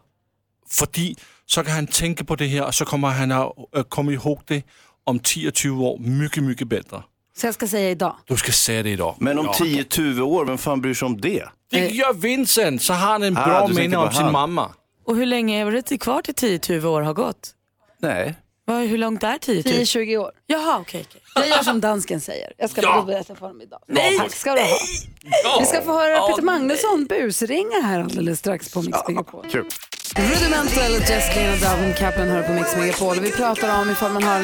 fordi så kan han tänka på det här och så kommer han att äh, komma ihåg det om 10-20 år mycket, mycket bättre. Så jag ska säga idag. Du ska säga det idag. Men om Ja. 10-20 år, vem fan bryr sig om det? Det gör Vincent, så har han en Ah, bra tänkte minne om sin mamma. Och hur länge är det kvar till 10-20 år har gått? Nej. Vad, hur långt är 10-20? 10-20 år. Jaha, okej. okej. Jag gör som dansken säger. Jag ska Ja. berätta för honom idag. Nej. Tack ska du ha. Vi ska få höra Peter Magnusson busringa här alldeles strax på Mix Megapol. Kul. Rudimental, Jess Glynn och Davin Kaplan hör på Mix Megapol. Vi pratar om ifall man har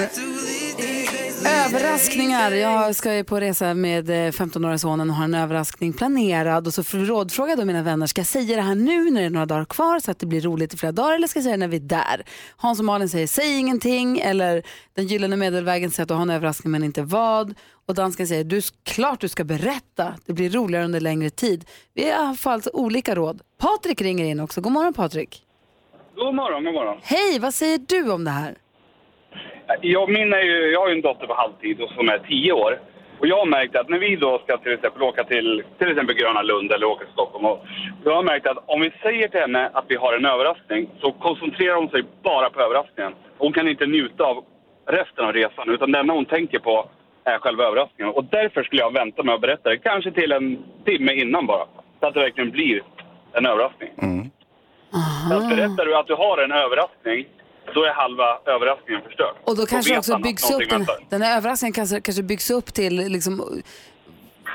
överraskningar. Jag ska på resa med eh, 15-åriga sonen och har en överraskning planerad. Och så rådfrågade jag mina vänner, ska jag säga det här nu när det är några dagar kvar så att det blir roligt i flera dagar eller ska jag säga det när vi är där? Hans och Malin säger, säg ingenting. Eller den gyllene medelvägen säger att du har en överraskning men inte vad. Och dansken säger, du, klart du ska berätta. Det blir roligare under längre tid. Vi har alltså olika råd. Patrik ringer in också. God morgon Patrik. God morgon, god morgon. Hej, vad säger du om det här? Jag, min är ju, jag har ju en dotter på halvtid och som är tio år. Och jag har märkt att när vi då ska till exempel åka till till exempel Gröna Lund eller åka till Stockholm. Och jag har märkt att om vi säger till henne att vi har en överraskning så koncentrerar hon sig bara på överraskningen. Hon kan inte njuta av resten av resan utan det enda hon tänker på är själva överraskningen. Och därför skulle jag vänta med att berätta det. Kanske till en timme innan bara. Så att det verkligen blir en överraskning. Så att berättar du att du har en överraskning, då är halva överraskningen förstörd. Och då kanske också byggs upp, den, den här överraskningen kanske, kanske byggs upp till liksom,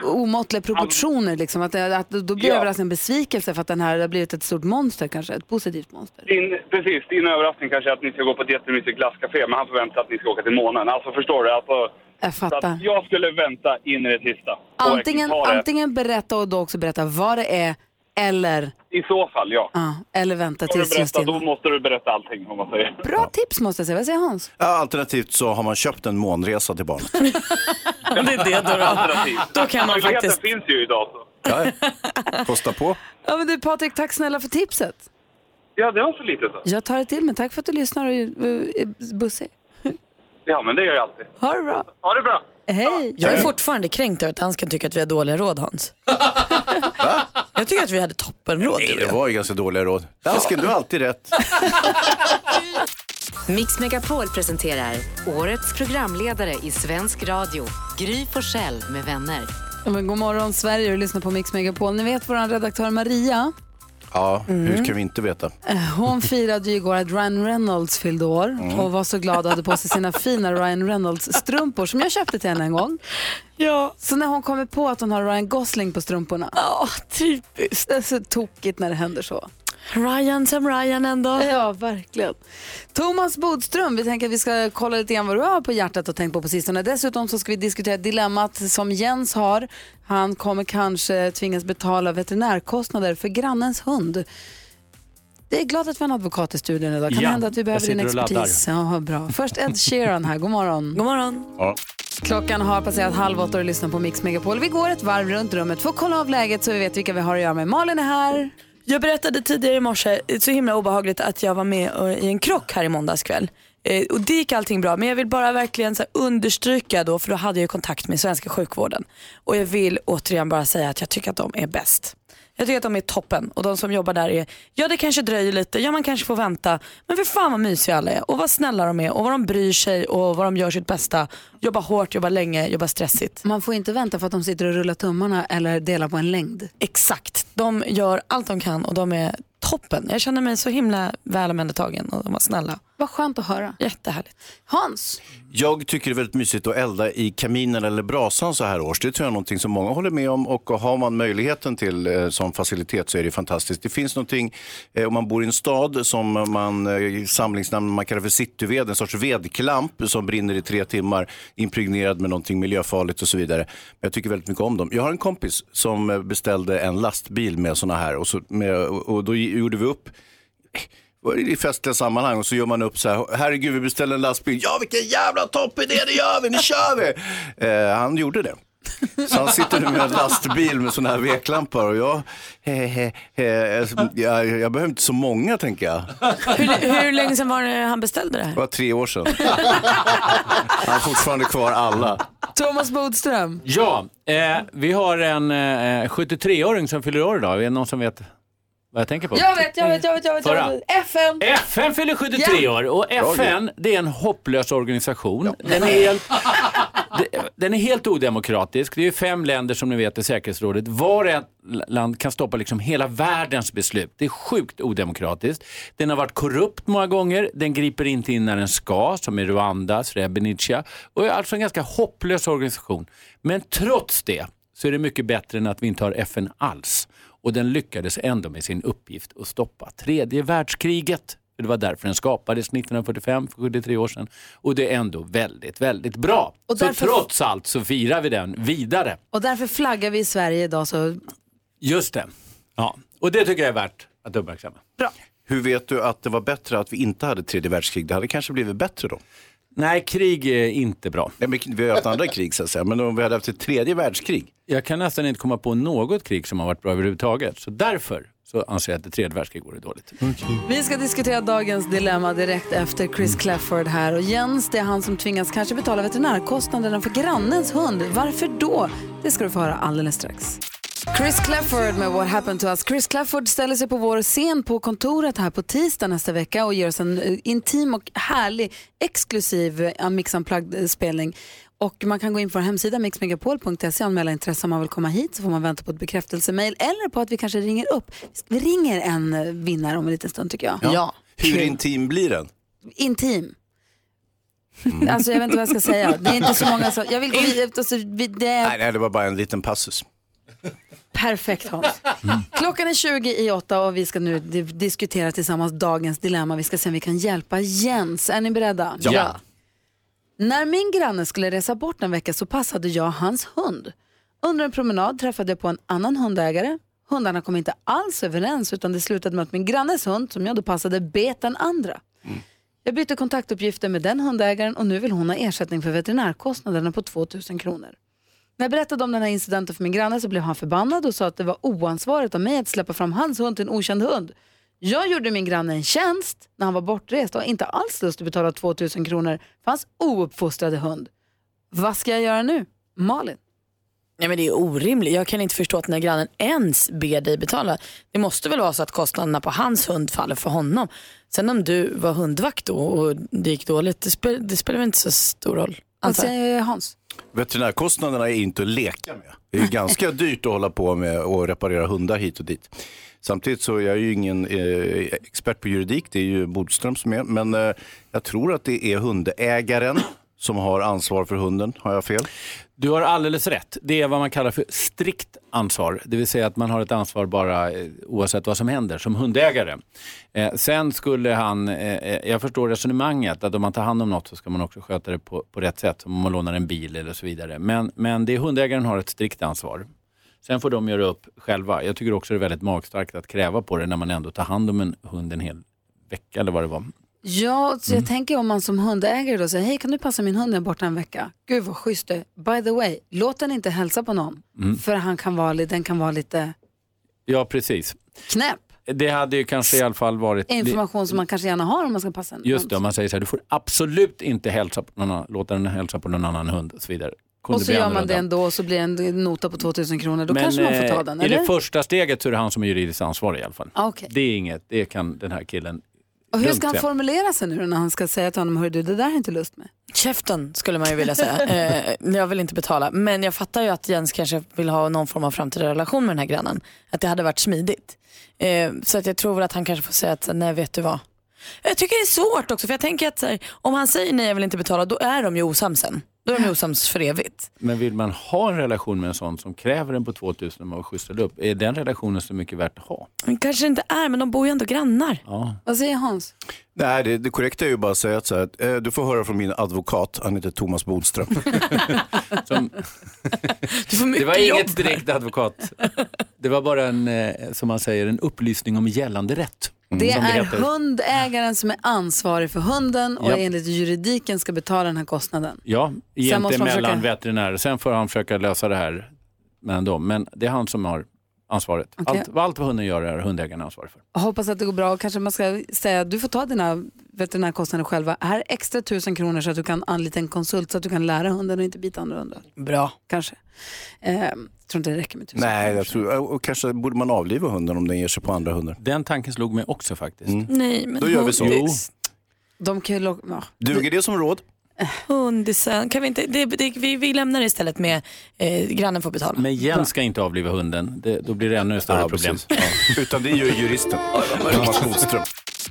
omåttliga proportioner. Liksom, att, det- att då blir Ja. överraskningen en besvikelse för att den här har blivit ett stort monster kanske, ett positivt monster. Din, precis, din överraskning kanske är att ni ska gå på ett jättemysigt glasscafé, men han förväntar sig att ni ska åka till månen. Alltså förstår du? Alltså, Jag fattar. att jag skulle vänta in i det sista. Antingen, antingen berätta och då också berätta vad det är eller, I så fall, ja. ja, eller vänta Ska du tills just berätta, då måste du berätta allting om man säger. Bra tips måste jag säga. Vad säger Hans? Ja, alternativt så har man köpt en månresa till barnet. det är det då. Alternativ. Då kan man Möjligheten faktiskt... finns ju idag. Så. Ja, ja. Kosta på. Ja, men du Patrik, tack snälla för tipset. Ja, det var så lite så. Jag tar det till mig. Tack för att du lyssnar och är är bussig. Ja, men det gör jag alltid. Ha det bra. Ha det bra. Hej. Jag är fortfarande kränkt över att dansken tycker att vi har dåliga råd Hans. Jag tycker att vi hade toppenråd. Nej, det var ju ganska dåliga råd. Dansken, du har alltid rätt. Mix Megapol presenterar årets programledare i svensk radio, Gry Forssell med vänner. Ja, men god morgon Sverige, du lyssnar på Mix Megapol. Ni vet vår redaktör Maria? Ja, hur Mm. kan vi inte veta? Eh, Hon firade ju igår att Ryan Reynolds fyllde år Mm. och var så glad och hade på sig sina fina Ryan Reynolds-strumpor som jag köpte till henne en gång. Ja. Så när hon kommer på att hon har Ryan Gosling på strumporna. Ja, typiskt. Det är så tokigt när det händer så. Ryan som Ryan ändå. Ja, verkligen. Thomas Bodström, vi tänker att vi ska kolla lite grann vad du har på hjärtat och tänkt på på sistone. Dessutom så ska vi diskutera dilemmat som Jens har. Han kommer kanske tvingas betala veterinärkostnader för grannens hund. Det är glad att vi har en advokat i studion idag. Kan Ja, det hända att vi behöver din expertis? Ja, bra. Först Ed Sheeran här. God morgon. God morgon. Ja. Klockan har passerat halv åtta och lyssnar på Mix Megapol. Vi går ett varv runt rummet för att kolla av läget så vi vet vilka vi har att göra med. Malin är här. Jag berättade tidigare i morse, eh, så himla obehagligt att jag var med eh, i en krock här i måndags kväll. Eh, och det gick allting bra, men jag vill bara verkligen så understryka då, för då hade jag kontakt med svenska sjukvården. Och jag vill återigen bara säga att jag tycker att de är bäst. Jag tycker att de är toppen och de som jobbar där är, ja det kanske dröjer lite, ja man kanske får vänta, men för fan vad mysiga alla är och vad snälla de är och vad de bryr sig och vad de gör sitt bästa. Jobbar hårt, jobbar länge, jobbar stressigt. Man får inte vänta för att de sitter och rullar tummarna eller delar på en längd. Exakt, de gör allt de kan och de är toppen. Jag känner mig så himla väl omhändertagen och de var snälla. Vad skönt att höra. Jättehärligt. Hans? Jag tycker det är väldigt mysigt att elda i kaminen eller brasan så här års. Det tror jag är någonting som många håller med om och har man möjligheten till eh, sån facilitet så är det fantastiskt. Det finns någonting, eh, om man bor i en stad som man eh, samlingsnamn man kallar för cityved, en sorts vedklamp som brinner i tre timmar, impregnerad med någonting miljöfarligt och så vidare. Men jag tycker väldigt mycket om dem. Jag har en kompis som eh, beställde en lastbil med såna här och, så med, och då gjorde vi upp det i festliga sammanhang och så gör man upp så här, herregud vi beställer en lastbil, ja vilken jävla toppidé, det gör vi, nu kör vi! Eh, han gjorde det. Så han sitter nu med en lastbil med sådana här veklampor och jag, he, he, he, jag, jag behöver inte så många tänker jag. Hur, hur länge sedan var det han beställde det här? Det var tre år sedan. Han har fortfarande kvar alla. Thomas Bodström. Ja, eh, vi har en eh, 73-åring som fyller år idag. Är det någon som vet vad jag tänker på? Jag vet, jag vet, jag vet, jag vet. Jag vet. FN. FN fyller 73 Ja. år och FN det är en hopplös organisation. Den, är helt, den är helt odemokratisk. Det är ju fem länder som ni vet i säkerhetsrådet. Var ett land kan stoppa liksom hela världens beslut. Det är sjukt odemokratiskt. Den har varit korrupt många gånger. Den griper inte in när den ska, som i Rwanda, Srebrenica. Och är alltså en ganska hopplös organisation. Men trots det så är det mycket bättre än att vi inte har FN alls. Och den lyckades ändå med sin uppgift att stoppa tredje världskriget. Det var därför den skapades 1945, för 73 år sedan. Och det är ändå väldigt, väldigt bra. Och så därför- trots allt så firar vi den vidare. Och därför flaggar vi i Sverige idag så Just det. Ja. Och det tycker jag är värt att uppmärksamma. Hur vet du att det var bättre att vi inte hade tredje världskrig? Det hade kanske blivit bättre då? Nej, krig är inte bra. Ja, men vi har haft andra krig så att säga, men om vi hade haft ett tredje världskrig? Jag kan nästan inte komma på något krig som har varit bra överhuvudtaget. Så därför så anser jag att det tredje världskriget vore dåligt. Vi ska diskutera dagens dilemma direkt efter Chris Clafford här. Och Jens, det är han som tvingas kanske betala veterinärkostnaderna för grannens hund. Varför då? Det ska du få höra alldeles strax. Chris Clafford med What Happened To Us. Chris Clafford ställer sig på vår scen på kontoret här på tisdag nästa vecka och ger oss en eh, intim och härlig exklusiv eh, Mix Unplugged-spelning. Och man kan gå in på vår hemsida mixmegapol.se och anmäla intresse om man vill komma hit så får man vänta på ett bekräftelsemail eller på att vi kanske ringer upp. Vi ringer en eh, vinnare om en liten stund tycker jag. Hur intim blir den? Intim. Alltså jag vet inte vad jag ska säga. Det är inte så många som... Jag vill gå vidare. Alltså, det Nej, nej, det var bara en liten passus. Perfekt Hans. Klockan är 20 i åtta och vi ska nu di- diskutera tillsammans dagens dilemma. Vi ska se om vi kan hjälpa Jens. Är ni beredda? Ja. När min granne skulle resa bort en vecka så passade jag hans hund. Under en promenad träffade jag på en annan hundägare. Hundarna kom inte alls överens utan det slutade med att min grannes hund, som jag då passade, bet den andra. Jag bytte kontaktuppgifter med den hundägaren och nu vill hon ha ersättning för veterinärkostnaderna på 2000 kronor. När jag berättade om den här incidenten för min granne så blev han förbannad och sa att det var oansvarigt av mig att släppa fram hans hund till en okänd hund. Jag gjorde min granne en tjänst när han var bortrest och har inte alls lust att betala 2000 kronor för hans ouppfostrade hund. Vad ska jag göra nu? Malin? Nej, men det är orimligt. Jag kan inte förstå att den här grannen ens ber dig betala. Det måste väl vara så att kostnaderna på hans hund faller för honom. Sen om du var hundvakt då och det gick dåligt, det, spel, det spelar väl inte så stor roll. Vad säger Hans? Veterinärkostnaderna är inte att leka med. Det är ganska dyrt att hålla på med och reparera hundar hit och dit. Samtidigt så är jag ju ingen eh, expert på juridik, det är ju Bodström som är. Men eh, jag tror att det är hundägaren som har ansvar för hunden. Har jag fel? Du har alldeles rätt. Det är vad man kallar för strikt ansvar. Det vill säga att man har ett ansvar bara eh, oavsett vad som händer som hundägare. Eh, sen skulle han, eh, eh, jag förstår resonemanget att om man tar hand om något så ska man också sköta det på, på rätt sätt. Som om man lånar en bil eller så vidare. Men, men det är hundägaren har ett strikt ansvar. Sen får de göra upp själva. Jag tycker också det är väldigt magstarkt att kräva på det när man ändå tar hand om en hund en hel vecka eller vad det var. Ja, så Mm. jag tänker om man som hundägare då säger, hej kan du passa min hund när jag är borta en vecka? Gud vad schysst det By the way, låt den inte hälsa på någon. Mm. För han kan vara, li- den kan vara lite Ja, precis. knäpp. Det hade ju kanske i alla fall varit... Information som man kanske gärna har om man ska passa en Just det, om man säger så här, du får absolut inte hälsa på någon, annan- låta den hälsa på någon annan hund och så vidare. Kunde Och så bli gör man annorlunda. det ändå och så blir det en nota på 2000 kronor. Då kanske man får ta eh, den, I eller? det första steget så är det han som är juridiskt ansvarig i alla fall. Ah, okej. Det är inget, det kan den här killen Och hur ska han formulera sig nu när han ska säga till honom, hör du, det där har jag inte lust med. Käften skulle man ju vilja säga. Eh, jag vill inte betala. Men jag fattar ju att Jens kanske vill ha någon form av framtida relation med den här grannen. Att det hade varit smidigt. Eh, så att jag tror väl att han kanske får säga att nej vet du vad. Jag tycker det är svårt också för jag tänker att här, om han säger nej jag vill inte betala då är de ju osams sen. Då är de osams för evigt. Men vill man ha en relation med en sån som kräver en på 2000 om man skjutsar upp, är den relationen så mycket värt att ha? Men kanske inte är men de bor ju ändå grannar. Ja. Vad säger Hans? Nej, det, det korrekta är ju bara att säga att så här, eh, du får höra från min advokat, han heter Thomas Bodström. Det var inget direkt advokat. Det var bara en, eh, som man säger, en upplysning om gällande rätt. Det som är hundägaren som är ansvarig för hunden och Ja. enligt juridiken ska betala den här kostnaden. Ja, Sen måste egentligen man mellan försöka- veterinärer. Sen får han försöka lösa det här mellan dem. Men det är han som har ansvaret. Okej. Allt, allt vad hunden gör är hundägaren ansvarig för. Jag hoppas att det går bra och kanske man ska säga att du får ta dina veterinärkostnader själva. Här är extra tusen kronor så att du kan anlita en konsult så att du kan lära hunden och inte bita andra hundar. Bra. Kanske. Eh, tror inte det räcker med tusen. Nej, jag tror, och kanske borde man avliva hunden om den ger sig på andra hundar. Den tanken slog mig också faktiskt. Nej men Då gör vi så. Jo. De kan ju ja. Duger det som råd? Hundisen, kan vi inte, det, det, vi, vi lämnar det istället med eh, grannen får betala. Men Jens ska inte avliva hunden. Det, då blir det ännu större Ja, problem. Ja. Utan det gör juristen, Thomas Bodström.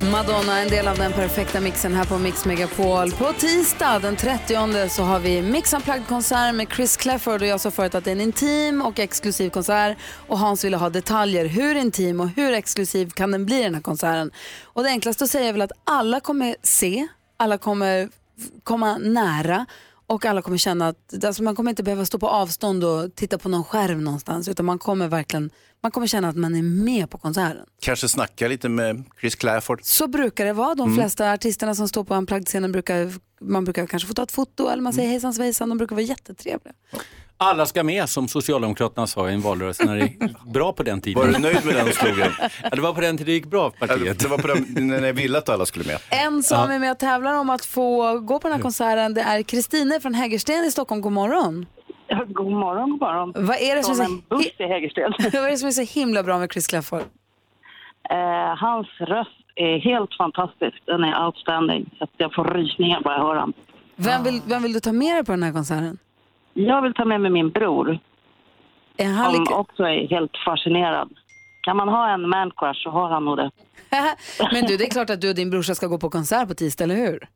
Madonna, en del av den perfekta mixen här på Mix Megapol. På tisdag den 30 så har vi Mix Unplugged-konsert med Chris Clefford och jag sa förut att det är en intim och exklusiv konsert och Hans ville ha detaljer. Hur intim och hur exklusiv kan den bli den här konserten? Och det enklaste att säga är väl att alla kommer se, alla kommer komma nära och alla kommer känna att alltså man kommer inte behöva stå på avstånd och titta på någon skärm någonstans utan man kommer verkligen man kommer känna att man är med på konserten. Kanske snacka lite med Chris Clafford. Så brukar det vara. De Mm. flesta artisterna som står på Unplugged-scenen brukar man brukar kanske få ta ett foto eller man Mm. säger hejsan svejsan. De brukar vara jättetrevliga. Alla ska med som Socialdemokraterna sa i en valrörelse när det gick bra på den tiden. Var du nöjd med den slogan? Ja, det var på den tiden det gick bra för partiet. Det var på den, när jag ville att alla skulle med. En som Ja. är med och tävlar om att få gå på den här konserten det är Kristine från Hägersten i Stockholm. God morgon. Ja, god morgon, god morgon. Vad är det som så, en buss i Hägersten. vad är det som är så himla bra med Chris Clafford? Eh, hans röst är helt fantastisk. Den är outstanding. Så att jag får rysningar bara jag hör honom. Vem vill, vem vill du ta med dig på den här konserten? Jag vill ta med mig min bror. Är han som lika- också är helt fascinerad. Kan man ha en man crush så har han nog det. Men du, det är klart att du och din brorsa ska gå på konsert på tisdag, eller hur?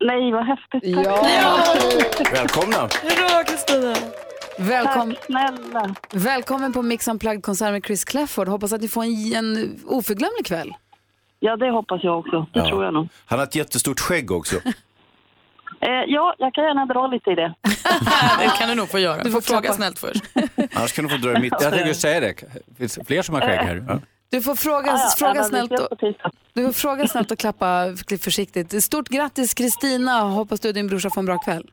Nej, vad häftigt. Tack. Ja. Välkomna. Hurra, Kristina! Välkom... Tack snälla. Välkommen på Mix Unplugged-konsert med Chris Clafford. Hoppas att ni får en, en oförglömlig kväll. Ja, det hoppas jag också. Det tror jag nog. Han har ett jättestort skägg också. Eh, ja, jag kan gärna dra lite i det. det kan du nog få göra. Du får får fråga snällt först. Annars kan du få dra i mitt. Jag tänkte säga det. Det finns fler som har skägg här. Ja. Du får fråga, Ah, ja, fråga snällt och, du får fråga snällt och klappa försiktigt. Stort grattis Kristina. Hoppas du och din brorsa får en bra kväll.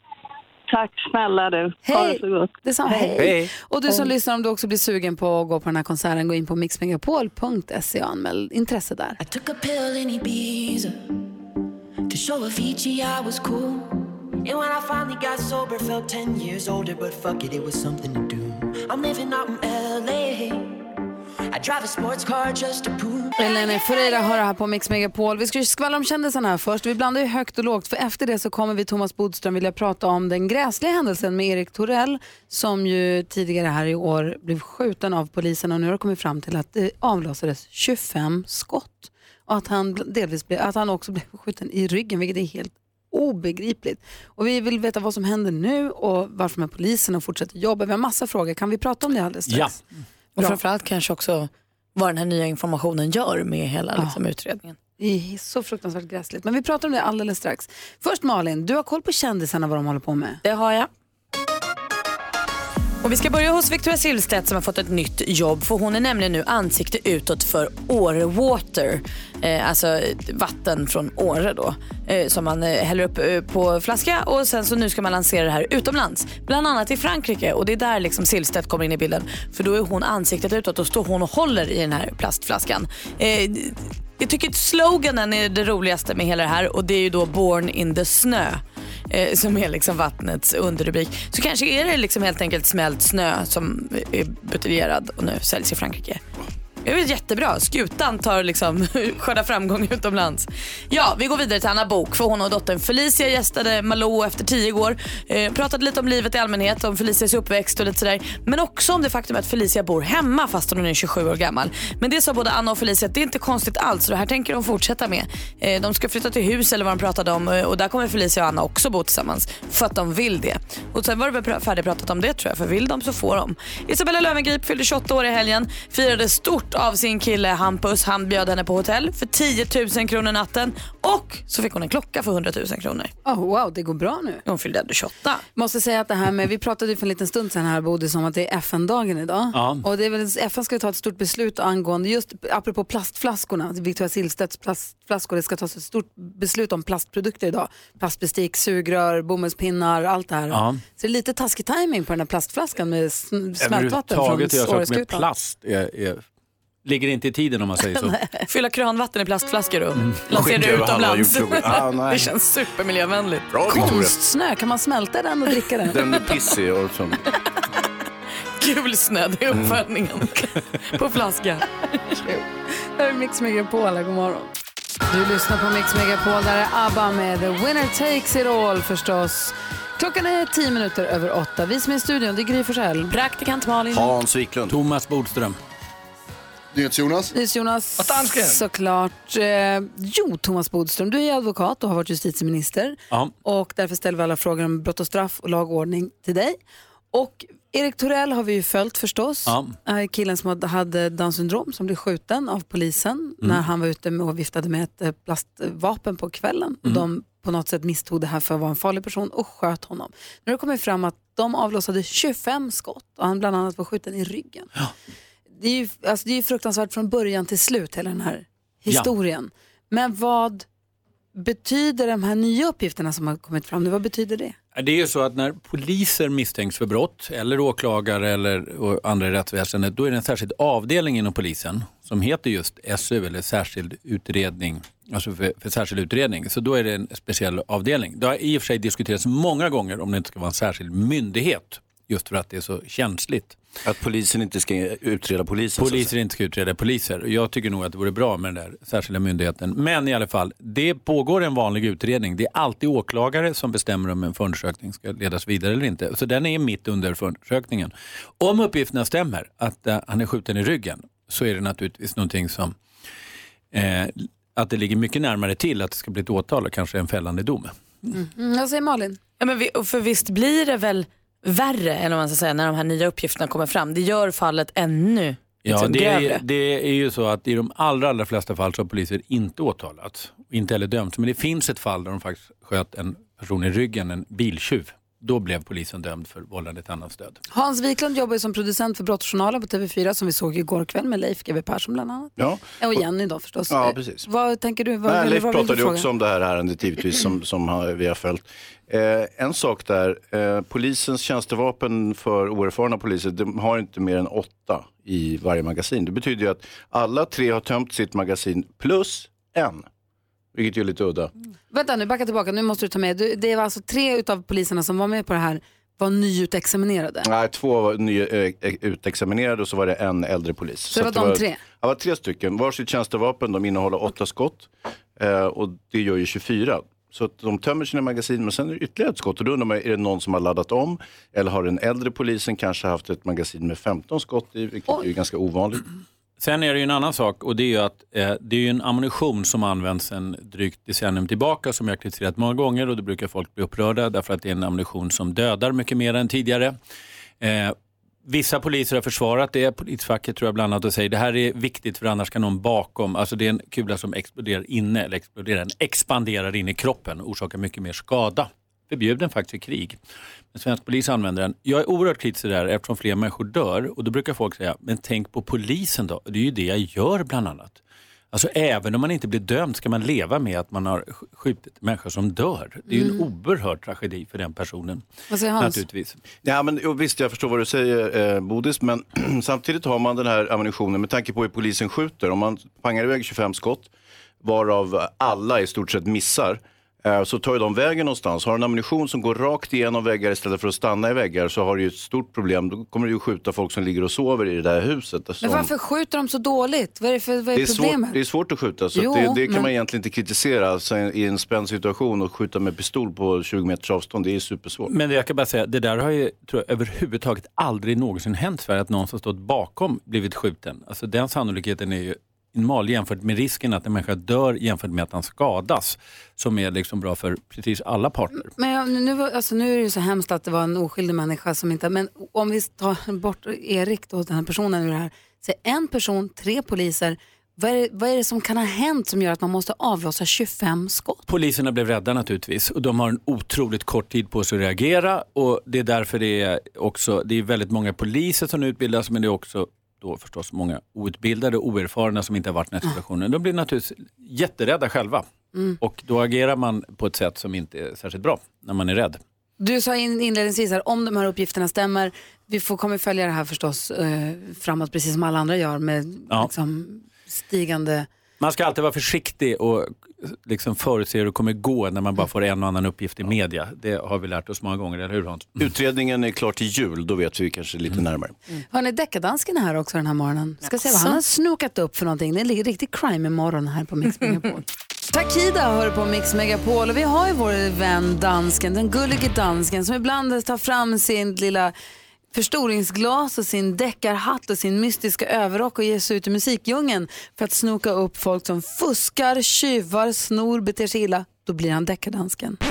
Tack snälla du. Ha Hej. det så gott. Detsamma. Hej. Hej. Och du som lyssnar, om du också blir sugen på att gå på den här konserten, gå in på mixmegapol.se och anmäl intresse där. To show Avicii I was cool. And when I finally got sober, felt 10 years older, but fuck it, it was something to do. I'm living out in LA. Elena Ferreira hör här på Mix Megapol. Vi ska ju skvallra om kändisarna här först. Vi blandar ju högt och lågt för efter det så kommer vi Thomas Bodström vilja prata om den gräsliga händelsen med Erik Torell som ju tidigare här i år blev skjuten av polisen och nu har det kommit fram till att det avlossades 25 skott och att han delvis blev, att han också blev skjuten i ryggen vilket är helt obegripligt. Och vi vill veta vad som händer nu och varför med polisen och fortsätter jobba. Vi har massa frågor. Kan vi prata om det alldeles strax? Och framförallt kanske också vad den här nya informationen gör med hela liksom, utredningen. Det är så fruktansvärt gräsligt. Men vi pratar om det alldeles strax. Först Malin, du har koll på kändisarna vad de håller på med. Det har jag. Och vi ska börja hos Victoria Silvstedt som har fått ett nytt jobb för hon är nämligen nu ansikte utåt för Åre Water. Eh, alltså vatten från Åre då. Eh, som man eh, häller upp eh, på flaska och sen så nu ska man lansera det här utomlands. Bland annat i Frankrike och det är där liksom Silvstedt kommer in i bilden. För då är hon ansiktet utåt och står hon och håller i den här plastflaskan. Eh, jag tycker att sloganen är det roligaste med hela det här och det är ju då Born in the snö. Eh, som är liksom vattnets underrubrik. Så kanske är det liksom helt enkelt smält snö som är buteljerad och nu säljs i Frankrike. Det är väl jättebra. Skutan tar liksom skördar framgång utomlands. Ja, vi går vidare till Anna Bok för hon och dottern Felicia gästade Malou efter tio år. Eh, pratade lite om livet i allmänhet, om Felicias uppväxt och lite sådär. Men också om det faktum att Felicia bor hemma fast hon är 27 år gammal. Men det sa både Anna och Felicia att det är inte konstigt alls. och det här tänker de fortsätta med. Eh, de ska flytta till hus eller vad de pratade om eh, och där kommer Felicia och Anna också bo tillsammans för att de vill det. Och sen var det väl färdigpratat om det tror jag för vill de så får de. Isabella Löwengrip fyllde 28 år i helgen. Firade stort av sin kille Hampus. Han bjöd henne på hotell för 10 000 kronor natten och så fick hon en klocka för 100 000 kronor. Oh, wow, det går bra nu. Hon fyllde ändå 28. Måste säga att det här med, vi pratade ju för en liten stund sedan här Bodis om att det är FN-dagen idag. Ja. Och det är väl, FN ska ta ett stort beslut angående, just apropå plastflaskorna, Victoria Silvstedts plastflaskor, det ska tas ett stort beslut om plastprodukter idag. Plastbestick, sugrör, bomullspinnar, allt det här. Ja. Så det är lite taskig timing på den här plastflaskan med sm- smältvatten från Överhuvudtaget är jag med plast är, är, ligger inte i tiden om man säger så. Fylla kranvatten i plastflaskor och Mm. lansera det utomlands. Ah, det känns supermiljövänligt. Bra. Konstsnö, kan man smälta den och dricka den? Den är pissig och så. Gul snö, det är Mm. uppfödningen på flaska. Det här är Mix Megapol, god morgon. Du lyssnar på Mix Megapol, där är ABBA med The Winner Takes It All förstås. Klockan är tio minuter över åtta. Vi som är i studion, det är Gry Forssell. Praktikant Malin. Hans Wiklund. Thomas Bodström. NyhetsJonas. Jonas, såklart. Eh, jo, Thomas Bodström, du är advokat och har varit justitieminister. Ja. Och därför ställer vi alla frågor om brott och straff och lagordning till dig. Och Erik Torell har vi ju följt förstås. Ja. Eh, Killen som hade Downs syndrom som blev skjuten av polisen Mm. när han var ute med och viftade med ett eh, plastvapen på kvällen. Och Mm. de på något sätt misstog det här för att vara en farlig person och sköt honom. Nu har det kommit fram att de avlossade 25 skott och han bland annat var skjuten i ryggen. Det, är ju, alltså det är ju fruktansvärt från början till slut hela den här historien. Men vad betyder de här nya uppgifterna som har kommit fram nu? Vad betyder det? Det är ju så att när poliser misstänks för brott, eller åklagare eller andra i rättsväsendet, då är det en särskild avdelning inom polisen som heter just SU, eller särskild utredning, alltså för, för särskild utredning. Så då är det en speciell avdelning. Det har i och för sig diskuterats många gånger om det inte ska vara en särskild myndighet, just för att det är så känsligt. Att polisen inte ska utreda polisen? att Poliser inte ska utreda poliser. Jag tycker nog att det vore bra med den där särskilda myndigheten. Men i alla fall, det pågår en vanlig utredning. Det är alltid åklagare som bestämmer om en förundersökning ska ledas vidare eller inte. Så den är mitt under förundersökningen. Om uppgifterna stämmer, att eh, han är skjuten i ryggen, så är det naturligtvis någonting som eh, att det ligger mycket närmare till att det ska bli ett åtal och kanske en fällande dom. Mm, vad säger Malin? Ja, men vi, för visst blir det väl värre eller vad man ska säga, när de här nya uppgifterna kommer fram. Det gör fallet ännu Ja, liksom, det grövre. är, det är ju så att i de allra, allra flesta fall så har poliser inte åtalats, inte heller dömts. Men det finns ett fall där de faktiskt sköt en person i ryggen, en biltjuv. Då blev polisen dömd för vållande till annans död. Hans Wiklund jobbar ju som producent för Brottsjournalen på TV4 som vi såg igår kväll med Leif GW Persson bland annat. Ja. Och Jenny då förstås. Ja, precis. Vad tänker du? Vad, Nej, Leif pratade ju också om det här ärendet givetvis som, som har- vi har följt. Eh, en sak där, eh, polisens tjänstevapen för oerfarna poliser, de har inte mer än åtta i varje magasin. Det betyder ju att alla tre har tömt sitt magasin plus en, vilket ju är lite udda. Vänta nu, backa tillbaka. Nu måste du ta med. Du, det var alltså tre utav poliserna som var med på det här var nyutexaminerade? Nej, två var ny, eh, och så var det en äldre polis. Så det att var de tre? Det var tre stycken. Varsitt tjänstevapen, de innehåller åtta skott eh, och det gör ju 24. Så att de tömmer sina magasin men sen är det ytterligare ett skott och då undrar man, är det någon som har laddat om? Eller har den äldre polisen kanske haft ett magasin med 15 skott i, vilket är ju ganska ovanligt. Sen är det ju en annan sak och det är ju att eh, det är ju en ammunition som används en drygt decennium tillbaka som jag kritiserat många gånger och då brukar folk bli upprörda därför att det är en ammunition som dödar mycket mer än tidigare. Eh, Vissa poliser har försvarat det, polisfacket tror jag bland annat och säger det här är viktigt för annars kan någon bakom, alltså det är en kula som exploderar inne, eller exploderar, den expanderar in i kroppen och orsakar mycket mer skada. Förbjuden faktiskt i krig. Men svensk polis använder den. Jag är oerhört kritisk till det här eftersom fler människor dör och då brukar folk säga, men tänk på polisen då, det är ju det jag gör bland annat. Alltså även om man inte blir dömd ska man leva med att man har sk- skjutit människor som dör. Det är ju en Mm. oerhörd tragedi för den personen. Vad säger Hans? Naturligtvis. Ja, men, visst, jag förstår vad du säger, eh, Bodis, men samtidigt har man den här ammunitionen med tanke på hur polisen skjuter. Om man pangar iväg 25 skott, varav alla i stort sett missar, så tar ju de vägen någonstans. Har du en ammunition som går rakt igenom väggar istället för att stanna i väggar så har du ju ett stort problem. Då kommer du ju skjuta folk som ligger och sover i det där huset. Men Som- varför skjuter de så dåligt? Vad är, det för, vad är, det, är svårt, problemet? det är svårt att skjuta, så Jo, det, det kan men- man egentligen inte kritisera. Alltså, I en spänd situation och skjuta med pistol på 20 meters avstånd, det är supersvårt. Men jag kan bara säga, det där har ju tror jag, överhuvudtaget aldrig någonsin hänt Sverige att någon som stått bakom blivit skjuten. Alltså den sannolikheten är ju minimal jämfört med risken att en människa dör jämfört med att han skadas. Som är liksom bra för precis alla parter. Men nu, alltså, nu är det ju så hemskt att det var en oskyldig människa som inte... Men om vi tar bort Erik, då, den här personen ur det här. Så en person, tre poliser. Vad är, det, vad är det som kan ha hänt som gör att man måste avlossa 25 skott? Poliserna blev rädda naturligtvis och de har en otroligt kort tid på sig att reagera och det är därför det är också, det är väldigt många poliser som utbildas men det är också då förstås många outbildade och oerfarna som inte har varit i den här situationen. De blir naturligtvis jätterädda själva Mm. och då agerar man på ett sätt som inte är särskilt bra när man är rädd. Du sa in, inledningsvis här, om de här uppgifterna stämmer, vi får, kommer följa det här förstås eh, framåt precis som alla andra gör med Ja. liksom, stigande... Man ska alltid vara försiktig och liksom förutse hur det kommer gå när man bara får en och annan uppgift i media. Det har vi lärt oss många gånger, eller hur Hans? Utredningen är klar till jul, då vet vi kanske lite närmare. Hörni, deckardansken är här också den här morgonen. Ska se vad han har snokat upp för någonting. Det är en riktig crime morgon här på Mix Megapol. Takida hör på Mix Megapol och vi har ju vår vän dansken, den gullige dansken som ibland tar fram sin lilla förstoringsglas och sin deckarhatt och sin mystiska överrock och ger sig ut i musikdjungeln för att snoka upp folk som fuskar, tjuvar, snor, beter sig illa. Då blir han deckardansken.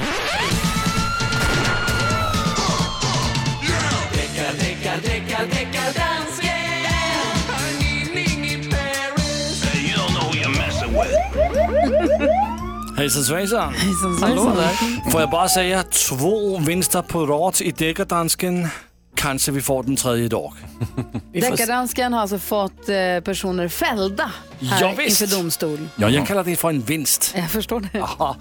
Hejsan svejsan. Hejsan Hallå svejsan. Får jag bara säga två vinster på rad i deckardansken. Kanske vi får den tredje idag. Deckardansken har alltså fått eh, personer fällda här Ja, visst. inför domstol. Ja, jag kallar det för en vinst. Jag förstår det. Ja.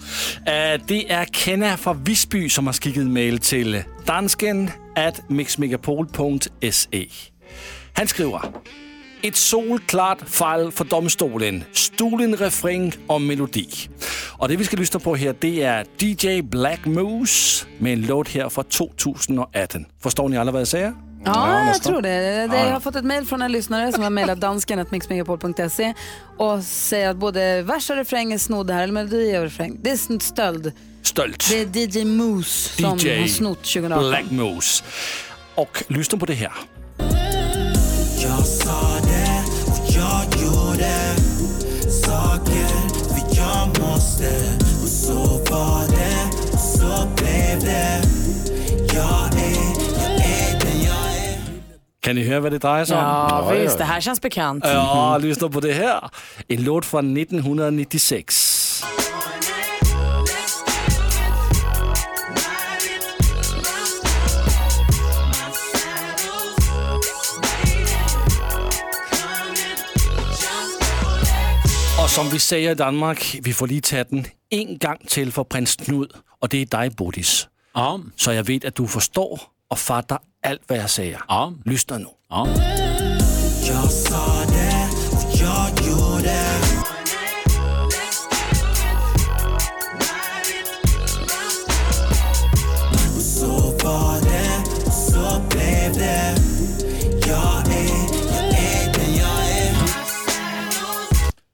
Eh, Det är Kenna från Visby som har skickat mail till dansken at mixmegapol.se. Han skriver ett solklart fall för domstolen. Stolen refräng och melodi. Och det vi ska lyssna på här det är DJ Black Moose med en låt här från 2018. Förstår ni alla vad jag säger? Ja, jag tror det. det Ja. jag har fått ett mejl från en lyssnare som har mejlat dansken.mixmegapol.se och säger att både vers och refräng är snodda här, eller melodi och refräng. Det är stöld. Stöld. Det är DJ Moose som DJ har snott 2018. Black Moose. Och lyssna på det här. Jag gjorde saker för jag måste och så var det och så blev det Jag är, jag är den jag är Kan ni höra vad det drejer sig om? Ja, visst, det här känns bekant. Ja, lyssna på det här. En låt från 1996. Som vi säger i Danmark, vi får lige tage den en gang til for prins Knud, og det er dig, Bodis. Ja. Så jeg ved, at du forstår og fatter alt, hvad jeg siger. Ja. Lyssna nu. Ja.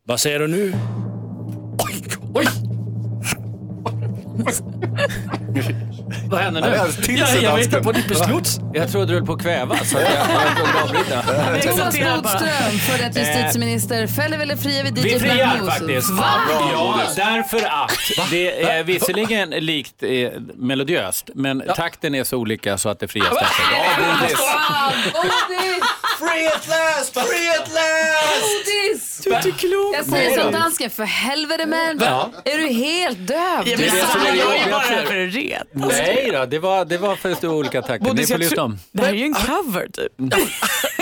Vad säger du nu? Vad händer nu? Ja, jag- jag väntar på ditt beslut. Jag trodde du höll på att kväva så att jag, jag kunde avbryta. Thomas Bodström, före detta justitieminister, fäller eller friar vi Vi DJ friar Black Moses? faktiskt. Va? Ja, därför att det är visserligen likt eh, melodiöst, men takten är så olika så att det frias därför. Ja. Free at last! Free at last! Bodis! Du är inte klok. Jag säger som dansken, för helvete man. Ja. Är du helt döv? Ja, men Det är det som är Jag är bara här för att reta. Nej då, det var, det var för stora olika takter. Ni får lyssna om. Det här är ju en cover typ.